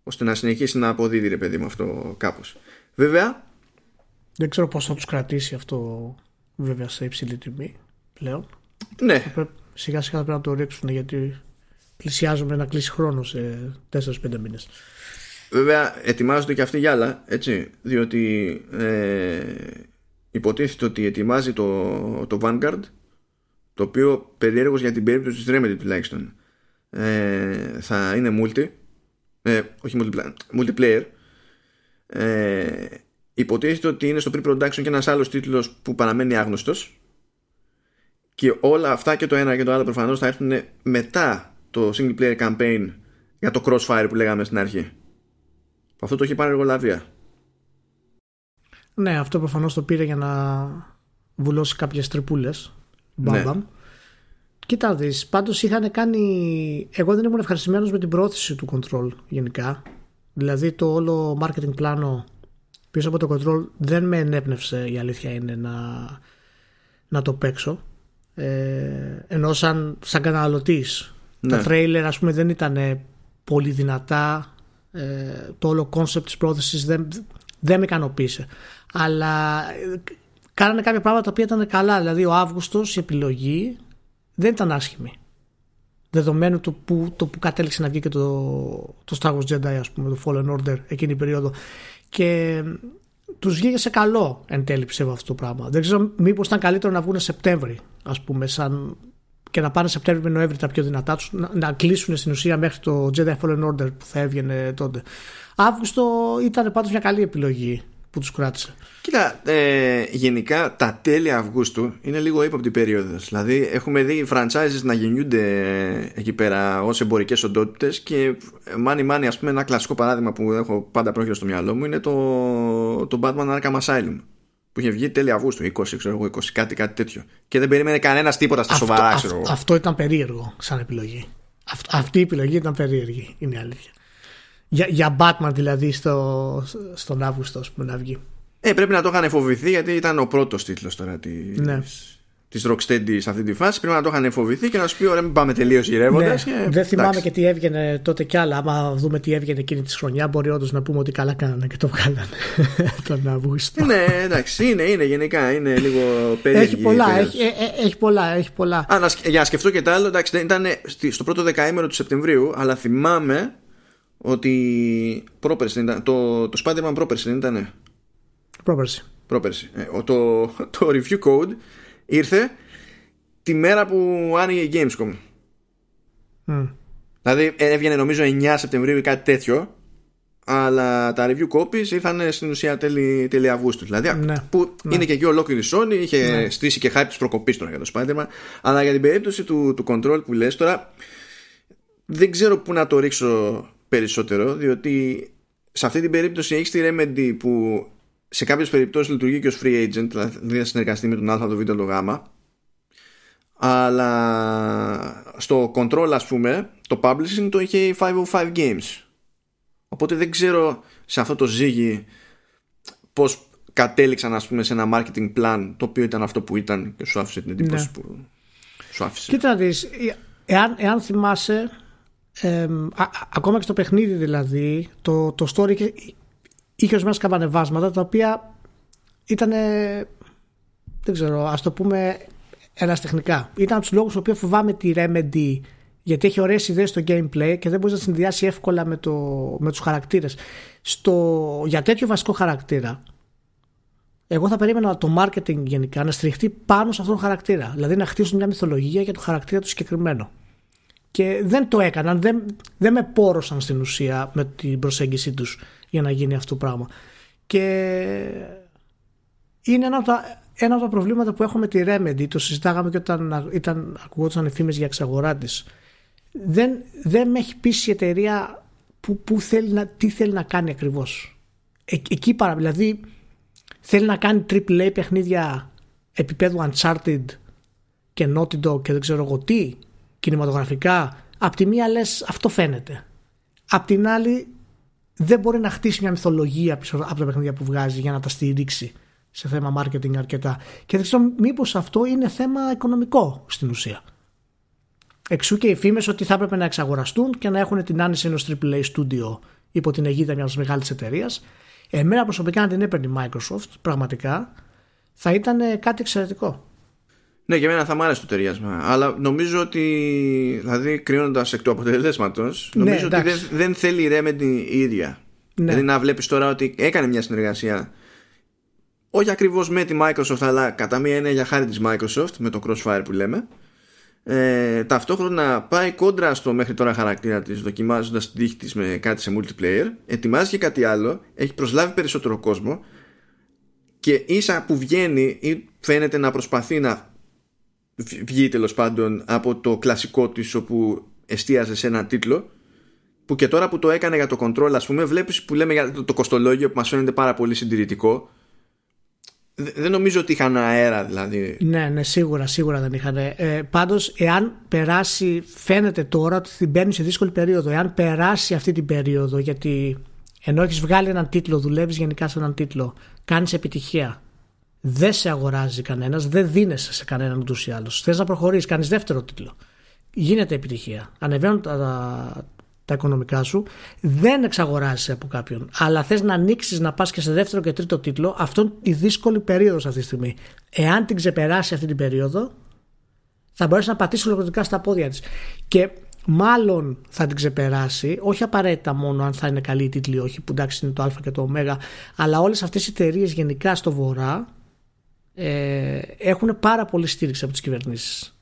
ώστε να συνεχίσει να αποδίδει ρε παιδί μου αυτό κάπως Βέβαια. Δεν ξέρω πώς θα τους κρατήσει αυτό βέβαια σε υψηλή τιμή πλέον. Ναι. σιγά σιγά πρέπει να το ρίξουν γιατί πλησιάζουμε να κλείσει χρόνο σε 4-5 μήνες. Βέβαια, ετοιμάζονται και αυτοί για άλλα, έτσι. Διότι ε, υποτίθεται ότι ετοιμάζει το, το Vanguard, το οποίο περίεργο για την περίπτωση της Remedy τουλάχιστον ε, θα είναι multi, ε, όχι multiplayer. Ε, υποτίθεται ότι είναι στο pre-production και ένας άλλος τίτλος που παραμένει άγνωστος και όλα αυτά και το ένα και το άλλο προφανώς θα έρθουν μετά το single player campaign για το crossfire που λέγαμε στην αρχή. Αυτό το έχει πάρει εργολαβία. Ναι, αυτό προφανώς το πήρε για να βουλώσει κάποιες τρυπούλες. Μπαμπαμ. Ναι. Κοίτα δεις, πάντως είχαν κάνει... Εγώ δεν ήμουν ευχαριστημένος με την πρόθεση του control γενικά. Δηλαδή το όλο marketing πλάνο πίσω από το control δεν με ενέπνευσε η αλήθεια είναι να, να το παίξω. Ε, ενώ σαν, σαν καταναλωτής ναι. τα τρέιλερ ας πούμε δεν ήταν πολύ δυνατά ε, το όλο concept της πρόθεσης δεν, δεν με ικανοποίησε. Αλλά ε, κάνανε κάποια πράγματα τα οποία ήταν καλά. Δηλαδή ο Αύγουστος η επιλογή δεν ήταν άσχημη. Δεδομένου το που, το που κατέληξε να βγει και το, το Star Wars Jedi ας πούμε το Fallen Order εκείνη η περίοδο. Και τους βγήκε σε καλό εν τέλει πιστεύω αυτό το πράγμα. Δεν ξέρω μήπως ήταν καλύτερο να βγουν Σεπτέμβρη ας πούμε σαν και να πάνε Σεπτέμβρη με Νοέμβρη τα πιο δυνατά τους να, να κλείσουν στην ουσία μέχρι το Jedi Fallen Order που θα έβγαινε τότε Αύγουστο ήταν πάντως μια καλή επιλογή που τους κράτησε. Κοίτα, ε, γενικά τα τέλη Αυγούστου είναι λίγο ύποπτη περίοδος. Δηλαδή έχουμε δει franchises να γεννιούνται εκεί πέρα ως εμπορικές οντότητες και μάνι μάνι ας πούμε ένα κλασικό παράδειγμα που έχω πάντα πρόχειρο στο μυαλό μου είναι το, το Batman Arkham Asylum που είχε βγει τέλη Αυγούστου, 20 ξέρω εγώ, 20 κάτι, κάτι τέτοιο. Και δεν περίμενε κανένας τίποτα στα σοβαρά, ξέρω Αυτό ήταν περίεργο σαν επιλογή. αυτή η επιλογή ήταν περίεργη, είναι η αλήθεια. Για, για Batman δηλαδή στο, στον Αύγουστο πούμε, να βγει. Ε, πρέπει να το είχαν φοβηθεί γιατί ήταν ο πρώτος τίτλος τώρα τη ναι. της Rocksteady σε αυτή τη φάση. Πρέπει να το είχαν φοβηθεί και να σου πει: Ωραία, μην πάμε τελείως γυρεύοντας. Ναι. Και... Δεν θυμάμαι και τι έβγαινε τότε κι άλλα. Άμα δούμε τι έβγαινε εκείνη τη χρονιά, μπορεί όντως να πούμε ότι καλά κάνανε και το βγάλανε [laughs] τον Αύγουστο. Ναι, εντάξει, είναι, είναι γενικά. Είναι λίγο περίεργο. Έχει πολλά, έχει, ε, ε, έχει, πολλά, έχει πολλά. Α, να, για να σκεφτώ και τα άλλο, εντάξει, ήταν στο πρώτο δεκαήμερο του Σεπτεμβρίου, αλλά θυμάμαι ότι πρόπερση ήταν. Το, το Spider-Man πρόπερση δεν ήταν. Πρόπερση. Πρόπερση. Ε, το, το review code ήρθε τη μέρα που άνοιγε η Gamescom. Mm. Δηλαδή έβγαινε νομίζω 9 Σεπτεμβρίου ή κάτι τέτοιο αλλά τα review copies ήρθαν στην ουσία τέλη, τέλη Αυγούστου. Δηλαδή, ναι, που ναι. είναι και εκεί ολόκληρη Sony, είχε ναι. στήσει και hype της προκοπής τώρα για το Spider-Man. Αλλά για την περίπτωση του, του Control που λες τώρα, δεν ξέρω πού να το ρίξω περισσότερο διότι σε αυτή την περίπτωση έχει τη Remedy που σε κάποιες περιπτώσεις λειτουργεί και ως free agent δηλαδή να συνεργαστεί με τον Α, το Β, το Γ. Αλλά στο control ας πούμε το publishing το είχε η 505 Games. Οπότε δεν ξέρω σε αυτό το ζύγι πως κατέληξαν ας πούμε σε ένα marketing plan το οποίο ήταν αυτό που ήταν και σου άφησε την εντύπωση ναι. που σου άφησε. Κοίτα δεις, εάν, εάν θυμάσαι ακόμα και στο παιχνίδι δηλαδή το, το story είχε, είχε ορισμένα σκαμπανεβάσματα τα οποία ήταν δεν ξέρω ας το πούμε εραστεχνικά. Ήταν από τους λόγους που φοβάμαι τη Remedy γιατί έχει ωραίες ιδέες στο gameplay και δεν μπορείς να συνδυάσει εύκολα με, το, με τους χαρακτήρες. Στο, για τέτοιο βασικό χαρακτήρα εγώ θα περίμενα το marketing γενικά να στριχτεί πάνω σε αυτόν τον χαρακτήρα. Δηλαδή να χτίσουν μια μυθολογία για το χαρακτήρα του συγκεκριμένο. Και δεν το έκαναν, δεν, δεν με πόρωσαν στην ουσία με την προσέγγιση τους για να γίνει αυτό το πράγμα. Και είναι ένα από τα, ένα από τα προβλήματα που έχω με τη Remedy, το συζητάγαμε και όταν ήταν, ακουγόταν οι φήμες για εξαγορά τη. Δεν, δεν με έχει πείσει η εταιρεία που, που θέλει να, τι θέλει να κάνει ακριβώς. Ε, εκεί παρά, δηλαδή θέλει να κάνει AAA παιχνίδια επίπεδου Uncharted και Naughty Dog και δεν ξέρω εγώ τι κινηματογραφικά, απ' τη μία λες αυτό φαίνεται. Απ' την άλλη δεν μπορεί να χτίσει μια μυθολογία από τα παιχνίδια που βγάζει για να τα στηρίξει σε θέμα marketing αρκετά. Και δεν ξέρω μήπως αυτό είναι θέμα οικονομικό στην ουσία. Εξού και οι φήμες ότι θα έπρεπε να εξαγοραστούν και να έχουν την άνεση ενός AAA studio υπό την αιγύδα μιας μεγάλης εταιρείας. Εμένα προσωπικά αν την έπαιρνε η Microsoft, πραγματικά, θα ήταν κάτι εξαιρετικό. Ναι, για μένα θα μ' άρεσε το ταιριάσμα. Αλλά νομίζω ότι, δηλαδή κρίνοντας εκ του αποτελέσματος, Ναι, νομίζω ότι δεν, δεν θέλει η Remedy η ίδια. Ναι. Δηλαδή να βλέπεις τώρα ότι έκανε μια συνεργασία. Όχι ακριβώς με τη Microsoft, αλλά κατά μία είναι για χάρη της Microsoft, με το Crossfire που λέμε. Ε, ταυτόχρονα πάει κόντρα στο μέχρι τώρα χαρακτήρα της, δοκιμάζοντας την τύχη της με κάτι σε multiplayer. Ετοιμάζει και κάτι άλλο. Έχει προσλάβει περισσότερο κόσμο. Και ίσα που βγαίνει ή φαίνεται να προσπαθεί να βγει τέλος πάντων από το κλασικό της όπου εστίαζε σε έναν τίτλο που και τώρα που το έκανε για το control ας πούμε βλέπεις που λέμε για το, το κοστολόγιο που μας φαίνεται πάρα πολύ συντηρητικό Δε- δεν νομίζω ότι είχαν αέρα δηλαδή Ναι, ναι, σίγουρα, σίγουρα δεν είχαν. Ε, Πάντως, εάν περάσει, φαίνεται τώρα ότι την παίρνει σε δύσκολη περίοδο. Εάν περάσει αυτή την περίοδο, γιατί ενώ έχεις βγάλει έναν τίτλο, δουλεύεις γενικά σε έναν τίτλο, κάνεις επιτυχία, δεν σε αγοράζει κανένας, δεν δίνεσαι σε κανέναν ούτως ή άλλως. Θες να προχωρήσεις, κάνεις δεύτερο τίτλο. Γίνεται επιτυχία. Ανεβαίνουν τα, τα, τα οικονομικά σου, δεν εξαγοράζει από κάποιον. Αλλά θες να ανοίξεις να πας και σε δεύτερο και τρίτο τίτλο, αυτό είναι η δύσκολη περίοδος αυτή τη στιγμή. Εάν την ξεπεράσει αυτή την περίοδο, θα μπορέσεις να πατήσεις ολοκληρωτικά στα πόδια της. Και μάλλον θα την ξεπεράσει, όχι απαραίτητα μόνο αν θα είναι καλή η τίτλη ή όχι, που εντάξει είναι το Α και το Ω, αλλά όλες αυτές οι εταιρείες γενικά στο Βορρά ε, έχουν πάρα πολύ στήριξη από τις κυβερνήσεις.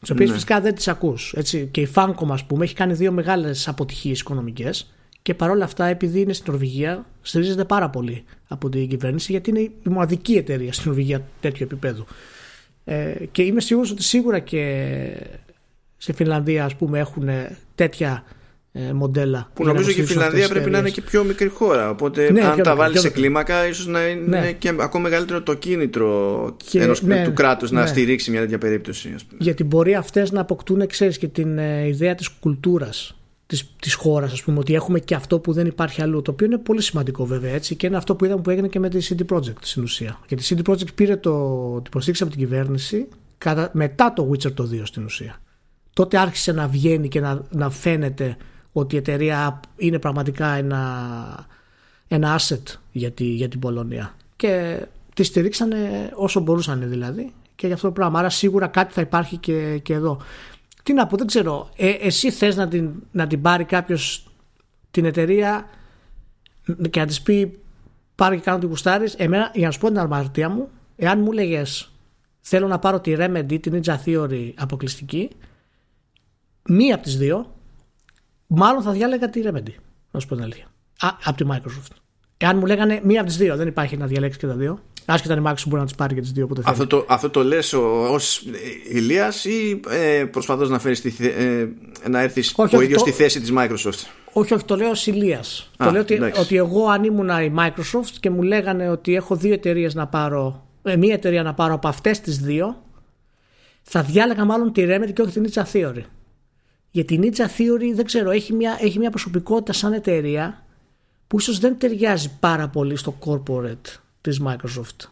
Τις οποίες Ναι. φυσικά δεν τις ακούς. Και η Fancom, ας πούμε, έχει κάνει δύο μεγάλες αποτυχίες οικονομικές. Και παρόλα αυτά, επειδή είναι στην Νορβηγία, στηρίζεται πάρα πολύ από την κυβέρνηση, γιατί είναι η μοναδική εταιρεία στην Νορβηγία τέτοιου επίπεδου. Ε, και είμαι σίγουρος ότι σίγουρα και σε Φινλανδία, ας πούμε, έχουν τέτοια ε, μοντέλα. που για να νομίζω και η υποστηρίξουν Φιλανδία αυτές τις πρέπει να είναι εταιρείες. και πιο μικρή χώρα οπότε Ναι, αν πιο τα μικρή, βάλεις πιο σε μικρή. κλίμακα ίσως να είναι Ναι. και ακόμα μεγαλύτερο το κίνητρο Και- ενός, ναι, του κράτους να ναι. στηρίξει μια τέτοια περίπτωση ας πούμε. γιατί μπορεί αυτές να αποκτούν ξέρεις, και την ε, ιδέα της κουλτούρας της, της χώρας ας πούμε ότι έχουμε και αυτό που δεν υπάρχει αλλού το οποίο είναι πολύ σημαντικό βέβαια έτσι και είναι αυτό που είδαμε που έγινε και με τη CD Projekt στην ουσία γιατί η CD Projekt πήρε το, την υποστήριξη από την κυβέρνηση κατά, μετά το Witcher το 2 στην ουσία τότε άρχισε να βγαίνει και να, να φαίνεται ότι η εταιρεία είναι πραγματικά ένα, ένα asset για, τη, για την Πολωνία και τη στηρίξανε όσο μπορούσαν δηλαδή και για αυτό το πράγμα. Άρα σίγουρα κάτι θα υπάρχει και, και εδώ. Τι να πω, δεν ξέρω. Ε, εσύ θες να την, να την πάρει κάποιος την εταιρεία και να της πει πάρε και κάνω την κουστάρεις. Εμένα, για να σου πω την αρμαρτία μου, εάν μου έλεγε θέλω να πάρω τη Remedy, την Ninja Theory αποκλειστική, μία από τις δύο, μάλλον θα διάλεγα τη Remedy, να σου πω την αλήθεια. Α, από τη Microsoft. Εάν μου λέγανε μία από τις δύο, δεν υπάρχει να διαλέξει και τα δύο. Άσχετα αν η Microsoft μπορεί να τις πάρει και τις δύο όποτε θέλει. Αυτό το, αυτό το λες ο- ως Ηλίας ή ε, προσπαθώς να, φέρεις τη, θε- ε, να έρθεις Όχι, ο όχι, ίδιος το- στη θέση της Microsoft; Όχι, όχι, το λέω ως Ηλίας. Το λέω ότι, εντάξει. ότι εγώ αν ήμουνα η Microsoft και μου λέγανε ότι έχω δύο εταιρείες να πάρω, ε, μία εταιρεία να πάρω από αυτές τις δύο, θα διάλεγα μάλλον τη Remedy και όχι την Ninja Theory. Γιατί η Ninja Theory, δεν ξέρω, έχει μια, έχει μια προσωπικότητα σαν εταιρεία που ίσως δεν ταιριάζει πάρα πολύ στο corporate της Microsoft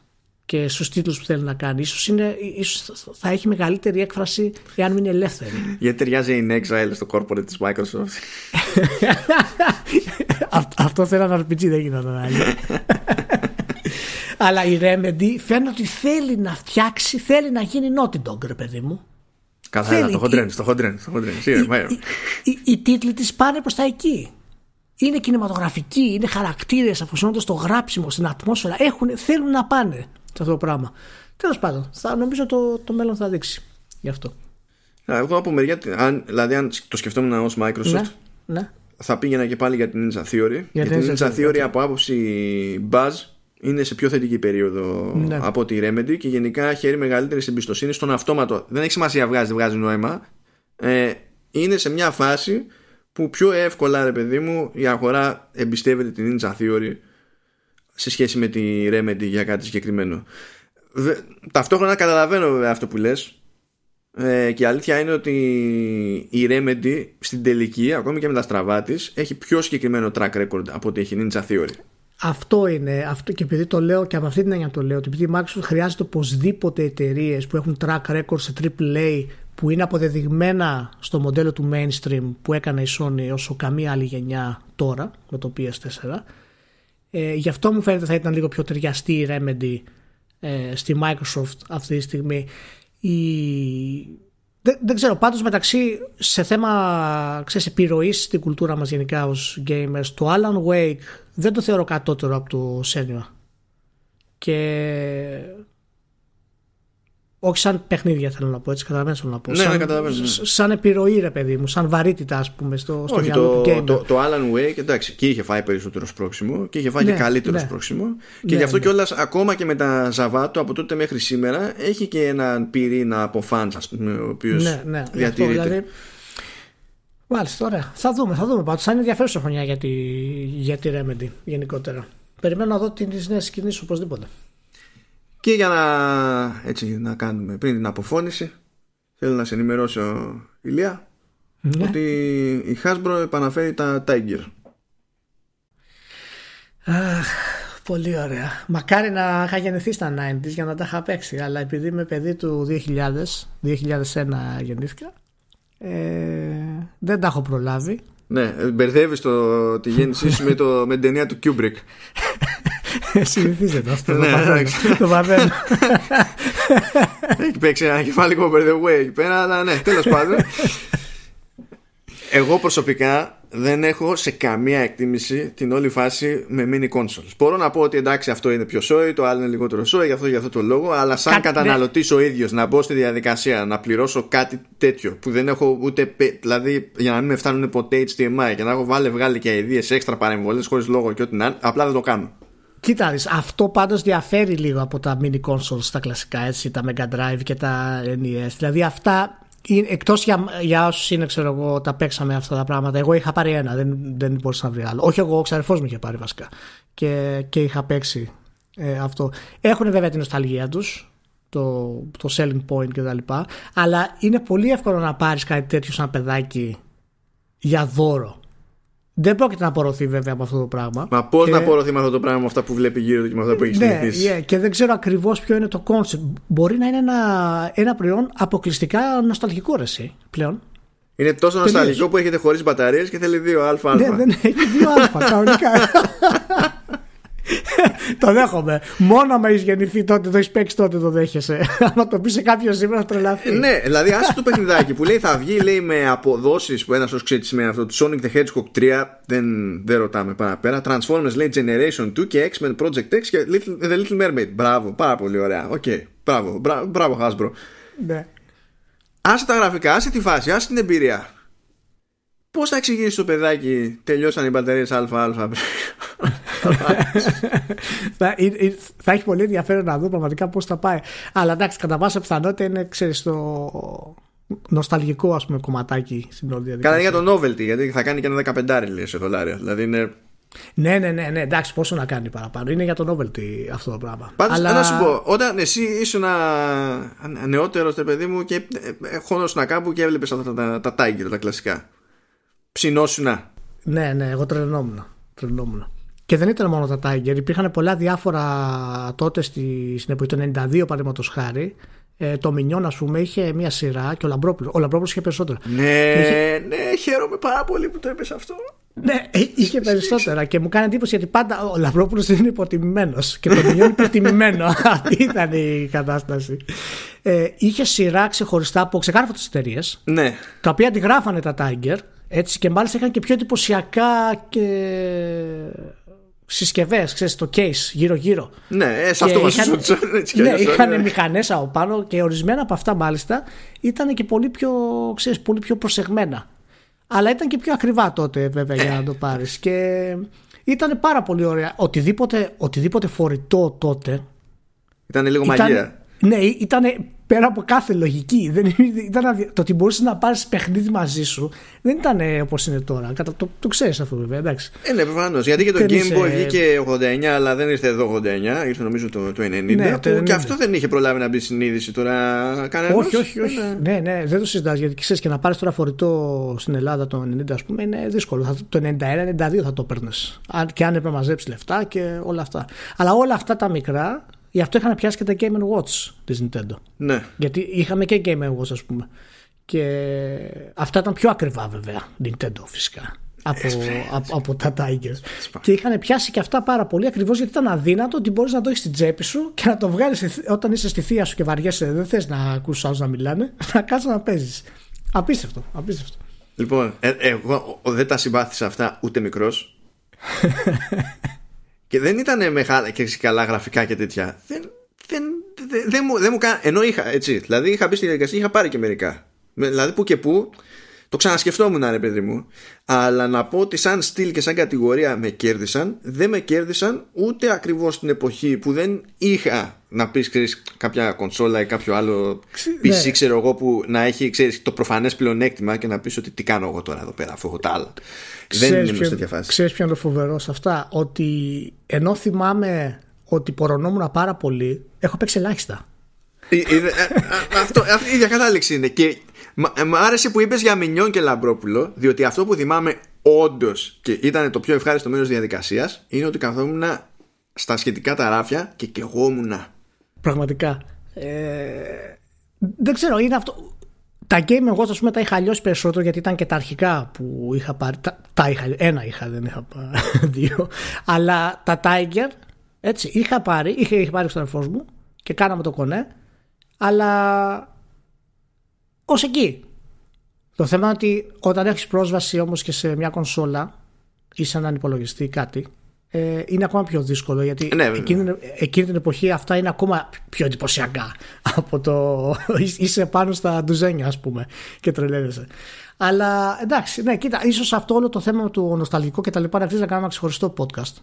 και στους τίτλους που θέλει να κάνει. Ίσως, είναι, ίσως θα έχει μεγαλύτερη έκφραση εάν είναι ελεύθερη. [laughs] Γιατί ταιριάζει η Exile στο corporate της Microsoft. [laughs] Αυτ- Αυτό θέλει ένα RPG, δεν γινόταν άλλο. [laughs] Αλλά η Remedy φαίνεται ότι θέλει να φτιάξει, θέλει να γίνει Naughty Dog, ρε παιδί μου. Καθαρά, Θέλει. το χοντρένεις, το χοντρένεις. το χοντρένεις. Σίγουρα, Οι, μάιο. οι, οι, οι τίτλοι της πάνε προς τα εκεί. Είναι κινηματογραφικοί, είναι χαρακτήρες, αφοσιώνονται στο γράψιμο, στην ατμόσφαιρα. Έχουν, θέλουν να πάνε σε αυτό το πράγμα. Τέλος πάντων, θα, νομίζω το, το μέλλον θα δείξει γι' αυτό. Α, Εγώ από μεριά, αν, δηλαδή αν το σκεφτόμουν ως Microsoft, Ναι, ναι. θα πήγαινα και πάλι για την Ninja Theory. Για γιατί την η Ninja Ninja Theory από άποψη buzz είναι σε πιο θετική περίοδο Ναι. από τη Remedy και γενικά χαίρει μεγαλύτερη εμπιστοσύνη στον αυτόματο. Δεν έχει σημασία βγάζει, δεν βγάζει νόημα. Ε, είναι σε μια φάση που πιο εύκολα, ρε παιδί μου, η αγορά εμπιστεύεται την Ninja Theory σε σχέση με τη Remedy για κάτι συγκεκριμένο. Βε- Ταυτόχρονα καταλαβαίνω βέβαια αυτό που λες ε, και η αλήθεια είναι ότι η Remedy στην τελική, ακόμη και με τα στραβά της, έχει πιο συγκεκριμένο track record από ότι έχει η Ninja Theory. Αυτό είναι. Αυτό και επειδή το λέω και από αυτή την έννοια το λέω, ότι επειδή η Microsoft χρειάζεται οπωσδήποτε εταιρείες που έχουν track record σε AAA που είναι αποδεδειγμένα στο μοντέλο του mainstream που έκανε η Sony όσο καμία άλλη γενιά τώρα με το PS4 Ε, γι' αυτό μου φαίνεται θα ήταν λίγο πιο ταιριαστή η Remedy ε, στη Microsoft αυτή τη στιγμή. Η... Δεν, δεν ξέρω, πάντως μεταξύ σε θέμα ξέρεις, επιρροής στην κουλτούρα μας γενικά ως gamers, το Alan Wake δεν το θεωρώ κατώτερο από το Senua. Και όχι σαν παιχνίδια θέλω να πω, έτσι καταλαβαίνω θέλω να πω. Ναι, σαν, ναι, καταλαβαίνω, ναι. σαν επιρροή ρε παιδί μου, σαν βαρύτητα ας πούμε στο, στο Όχι, μυαλό το, του gamer. το, το Alan Wake, εντάξει, και είχε φάει περισσότερο σπρόξιμο και είχε φάει Ναι, και καλύτερο ναι. σπρόξιμο. Και Ναι, γι' αυτό ναι. κιόλας, ακόμα και με τα Ζαβάτο από τότε μέχρι σήμερα, έχει και έναν πυρήνα από fans, ας πούμε, ο οποίος Ναι, ναι. γι' αυτό, διατηρείται. δηλαδή, Μάλιστα, ωραία. Θα δούμε, θα δούμε. Πάντως θα είναι ενδιαφέρουσα χρονιά για τη, για τη Remedy γενικότερα. Περιμένω να δω τις νέες κινήσεις οπωσδήποτε. Και για να, έτσι, να κάνουμε πριν την αποφώνηση, θέλω να σε ενημερώσω, Ηλία, Ναι. ότι η Hasbro επαναφέρει τα Tiger. Αχ, πολύ ωραία. Μακάρι να είχα γεννηθεί στα 90s για να τα είχα παίξει. Αλλά επειδή είμαι παιδί του 2000, 2001 γεννήθηκα, ε, δεν τα έχω προλάβει. Ναι, μπερδεύεις τη γέννησή σου [laughs] με, το, με την ταινία του Kubrick. [laughs] Συνηθίζεται αυτό. το Ναι, παθαίνω. εντάξει. το παθαίνω. Έχει παίξει ένα κεφάλικο by the way εκεί πέρα, αλλά ναι, τέλος πάντων. Εγώ προσωπικά δεν έχω σε καμία εκτίμηση την όλη φάση με mini consoles. Μπορώ να πω ότι εντάξει αυτό είναι πιο σόι, το άλλο είναι λιγότερο σόι, γι' αυτό για αυτό το λόγο, αλλά σαν Κάτι- καταναλωτής ο ίδιος να μπω στη διαδικασία να πληρώσω κάτι τέτοιο που δεν έχω ούτε. πε- Δηλαδή για να μην με φτάνουν ποτέ HDMI και να έχω βάλει βγάλει και ιδέες έξτρα παρεμβολές χωρίς λόγο και ό,τι να είναι, απλά δεν το κάνω. Κοίτα, δεις, αυτό πάντως διαφέρει λίγο από τα mini consoles τα κλασικά, έτσι, τα Mega Drive και τα NES. Δηλαδή αυτά, είναι- εκτός για, για όσους είναι, ξέρω εγώ, τα παίξαμε αυτά τα πράγματα. Εγώ είχα πάρει ένα, δεν, δεν μπορούσα να βρει άλλο. Όχι εγώ, ο ξαδερφός μου είχε πάρει βασικά. Και, και είχα παίξει ε, αυτό. Έχουν βέβαια την νοσταλγία τους, το, το selling point κτλ. Αλλά είναι πολύ εύκολο να πάρεις κάτι τέτοιο σαν παιδάκι για δώρο. Δεν πρόκειται να απορροθεί βέβαια από αυτό το πράγμα. Μα πώς Και- να απορροθεί με αυτό το πράγμα με αυτά που βλέπει γύρω του και με αυτά που έχει ναι, συνηθίσει; yeah, και δεν ξέρω ακριβώς ποιο είναι το concept. Μπορεί να είναι ένα, ένα προϊόν αποκλειστικά νοσταλγικό ρε, εσύ, πλέον. Είναι τόσο νοσταλγικό που έχετε χωρί μπαταρίες και θέλει δύο αλφα. Ναι, δεν έχει δύο αλφα, κανονικά. [laughs] [laughs] το δέχομαι. Μόνο άμα έχεις γεννηθεί τότε, το έχεις παίξει τότε, το δέχεσαι. [laughs] Άμα το πεις σε κάποιον σήμερα, θα τρελαθεί. Ναι, δηλαδή άσε το παιχνιδάκι που λέει θα βγει λέει, με αποδόσεις που ένας ως ξέρεις τι σημαίνει αυτό. Το Sonic the Hedgehog 3 δεν, δεν ρωτάμε παραπέρα. Transformers λέει Generation 2 και X-Men Project X και Little, The Little Mermaid. Μπράβο, πάρα πολύ ωραία. Οκ, μπράβο, μπράβο, μπράβο Hasbro. Ναι. Άσε τα γραφικά, άσε τη φάση, άσε την εμπειρία. Πώς θα εξηγήσεις το παιδάκι τελειώσαν οι μπαταρίες ΑΑ. θα, ε, ε, θα έχει πολύ ενδιαφέρον να δω πραγματικά πώς θα πάει. Αλλά εντάξει, κατά πάσα πιθανότητα είναι, ξέρεις, το νοσταλγικό ας πούμε κομματάκι στην όλη διαδικασία. Καλά είναι για το novelty, γιατί θα κάνει και ένα 15 λέει, σε δολάρια. Δηλαδή είναι. Ναι, ναι, ναι, ναι, εντάξει, πόσο να κάνει παραπάνω. Είναι για το novelty αυτό το πράγμα. Πάντως Αλλά... να σου πω, όταν εσύ ήσουν νεότερος, τε παιδί μου, και χώνωσουν κάπου και έβλεπες αυτά τα, τα, τα Tiger, τα κλασικά. Ψινόσουνα. Ναι, ναι, εγώ τρελνόμουν. τρελνόμουν. Και δεν ήταν μόνο τα Tiger. Υπήρχαν πολλά διάφορα τότε στη, στην εποχή του 92 παραδείγματος χάρη. Ε, το Μινιόν, ας πούμε, είχε μία σειρά και ο Λαμπρόπουλος. Ο Λαμπρόπουλος είχε περισσότερα. Ναι, Είχε- ναι, χαίρομαι πάρα πολύ που το έπεσε αυτό. Ναι, ε, είχε περισσότερα και μου κάνει εντύπωση γιατί πάντα ο Λαμπρόπουλος είναι υποτιμημένος και το Μινιόν υποτιμημένο. [laughs] Αυτή ήταν η κατάσταση. Ε, είχε σειρά ξεχωριστά από ξεκάρφωτε εταιρείες, Ναι, τα οποία αντιγράφανε τα Tiger έτσι και μάλιστα είχαν και πιο εντυπωσιακά και συσκευές, ξέρεις, το case γύρω-γύρω. ναι, ε, σε Και αυτό είχαν- βασιζόντουσαν. έτσι κι Ναι, αλλιώς, είχαν ναι. μηχανές από πάνω και ορισμένα από αυτά μάλιστα ήταν και πολύ πιο, ξέρεις, πολύ πιο προσεγμένα. Αλλά ήταν και πιο ακριβά τότε βέβαια για να το πάρεις και ήταν πάρα πολύ ωραία. Οτιδήποτε, οτιδήποτε φορητό τότε Ήταν λίγο ήταν, μαγεία. ναι, ήταν πέρα από κάθε λογική. Δεν, ήταν, αδυ- το ότι μπορούσες να πάρεις παιχνίδι μαζί σου δεν ήταν όπως είναι τώρα. Κατα, το, το ξέρεις αυτό βέβαια, εντάξει. Ε, ναι, προφανώς. Γιατί και το Δεν Game είσαι- Boy βγήκε 89, αλλά δεν ήρθε εδώ 89, ήρθε νομίζω το, το 90. Ναι, το που 90. και αυτό δεν είχε προλάβει να μπει στην είδηση τώρα κανένας. Όχι, όχι, όχι. Ναι, ναι, δεν το συζητάς γιατί ξέρεις και να πάρεις τώρα φορητό στην Ελλάδα το 90, ας πούμε, είναι δύσκολο. Θα, το 91-92 θα το παίρνει. Και αν έπρεπε να μαζέψεις λεφτά και όλα αυτά. Αλλά όλα αυτά τα μικρά, γι' αυτό είχαν πιάσει και τα Game Watch της Nintendo. Ναι. Γιατί είχαμε και Game Watch, ας πούμε. Και αυτά ήταν πιο ακριβά βέβαια, Nintendo φυσικά. από, από, από, τα Tigers. Και είχαν πιάσει και αυτά πάρα πολύ ακριβώς γιατί ήταν αδύνατο ότι μπορείς να το έχεις στην τσέπη σου και να το βγάλεις όταν είσαι στη θεία σου και βαριέσαι. Δεν θες να ακούσει άλλους να μιλάνε, [laughs] να κάτσεις να παίζεις. Απίστευτο, απίστευτο. Λοιπόν, ε, εγώ δεν τα συμπάθησα αυτά ούτε μικρός. [laughs] και δεν ήταν μεγάλα και καλά γραφικά και τέτοια. Δεν, δεν, δεν, δεν μου, δεν μου Ενώ είχα, έτσι. Δηλαδή είχα μπει στη διαδικασία, είχα πάρει και μερικά. Δηλαδή που και που το ξανασκεφτόμουν ρε παιδί μου. Αλλά να πω ότι σαν στυλ και σαν κατηγορία με κέρδισαν δεν με κέρδισαν ούτε ακριβώς την εποχή που δεν είχα να πεις ξέρεις, κάποια κονσόλα ή κάποιο άλλο PC ναι. ξέρω εγώ που να έχει ξέρεις, το προφανές πλεονέκτημα και να πεις ότι τι κάνω εγώ τώρα εδώ πέρα αφού έχω τα άλλα. Δεν είναι σε τέτοια φάση. Ξέρεις ποιο είναι το φοβερό σε αυτά; Ότι ενώ θυμάμαι ότι πορωνόμουν πάρα πολύ έχω παίξει ελάχιστα. ε, ε, ε, αυτό, αυτή η ίδια κατάληξη είναι και Μ' άρεσε που είπες για Μινιόν και Λαμπρόπουλο, διότι αυτό που θυμάμαι όντως και ήταν το πιο ευχάριστο μέρος διαδικασίας είναι ότι καθόμουν στα σχετικά τα ράφια και κεγόμουν. Πραγματικά. Ε, δεν ξέρω, είναι αυτό. Τα game εγώ ας πούμε τα είχα αλλιώσει περισσότερο γιατί ήταν και τα αρχικά που είχα πάρει. Τα, τα είχα, ένα είχα, δεν είχα [laughs] δύο. Αλλά τα Tiger, έτσι, είχα πάρει, είχα, είχα πάρει στον αρφό μου και κάναμε το κονέ. Αλλά ως εκεί. Το θέμα είναι ότι όταν έχεις πρόσβαση όμως και σε μια κονσόλα ή σε έναν υπολογιστή ή κάτι, ε, είναι ακόμα πιο δύσκολο γιατί ναι, εκείνη, εκείνη, την εποχή αυτά είναι ακόμα πιο εντυπωσιακά [laughs] από το είσαι πάνω στα ντουζένια ας πούμε και τρελαίνεσαι. Αλλά εντάξει ναι κοίτα ίσως αυτό όλο το θέμα του νοσταλγικού και τα λοιπά να αξίζει να κάνουμε ένα ξεχωριστό podcast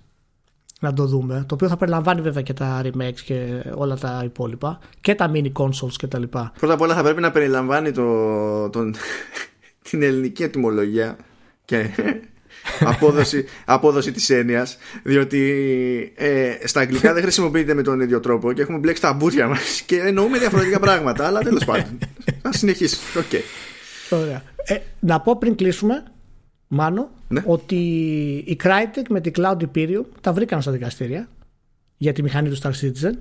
να το δούμε. Το οποίο θα περιλαμβάνει βέβαια και τα remakes και όλα τα υπόλοιπα και τα mini consoles και τα λοιπά. Πρώτα απ' όλα θα πρέπει να περιλαμβάνει το, τον, [laughs] την ελληνική ετοιμολογία και [laughs] απόδοση, απόδοση της έννοιας διότι ε, στα αγγλικά δεν χρησιμοποιείται με τον ίδιο τρόπο και έχουμε μπλέξει τα μπούρια μας και εννοούμε διαφορετικά πράγματα αλλά τέλος [laughs] πάντων θα συνεχίσει okay. Ωραία. Ε, να πω πριν κλείσουμε Μάνο, ναι. ότι η Crytek με την Cloud Imperium τα βρήκαν στα δικαστήρια για τη μηχανή του Star Citizen.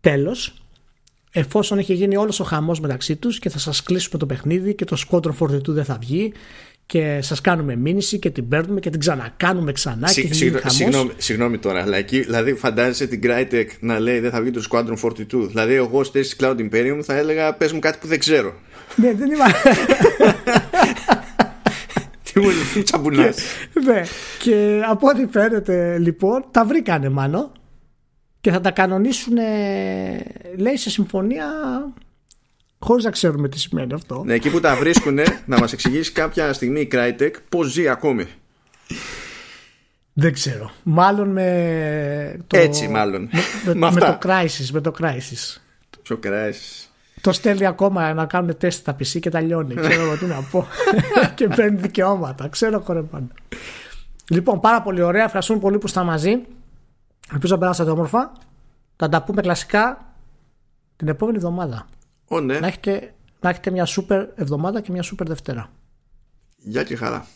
Τέλος, εφόσον έχει γίνει όλος ο χαμός μεταξύ τους και θα σας κλείσουμε το παιχνίδι και το Squadron 42 δεν θα βγει και σας κάνουμε μήνυση και την παίρνουμε και την ξανακάνουμε ξανά Συ, και συγγνώμη, συγγνώμη τώρα, αλλά εκεί, δηλαδή φαντάζεσαι την Crytek να λέει δεν θα βγει το Squadron 42. Δηλαδή εγώ στη Cloud Imperium θα έλεγα πες μου κάτι που δεν ξέρω. Ναι, δεν είμαι... [laughs] [laughs] τσαμπουνάς. Ναι. Και από ό,τι φαίνεται λοιπόν τα βρήκανε μάλλον και θα τα κανονίσουν λέει σε συμφωνία χωρίς να ξέρουμε τι σημαίνει αυτό. Ναι, εκεί που τα βρίσκουν να μας εξηγήσει κάποια στιγμή η Crytek πώς ζει ακόμη. Δεν ξέρω. Μάλλον με το... Έτσι μάλλον. Με, με, με το Crisis. Με το Crisis. Ποιο Crisis το στέλνει ακόμα να κάνουν τεστ στα PC και τα λιώνει. Ξέρω εγώ τι να πω. [laughs] και παίρνει δικαιώματα. Ξέρω κορεπάνω. Λοιπόν, πάρα πολύ ωραία. Ευχαριστούμε πολύ που είστε μαζί. Ελπίζω να περάσατε όμορφα. Θα τα πούμε κλασικά την επόμενη εβδομάδα. ναι. να, έχετε, να έχετε μια σούπερ εβδομάδα και μια σούπερ Δευτέρα. Γεια και χαρά.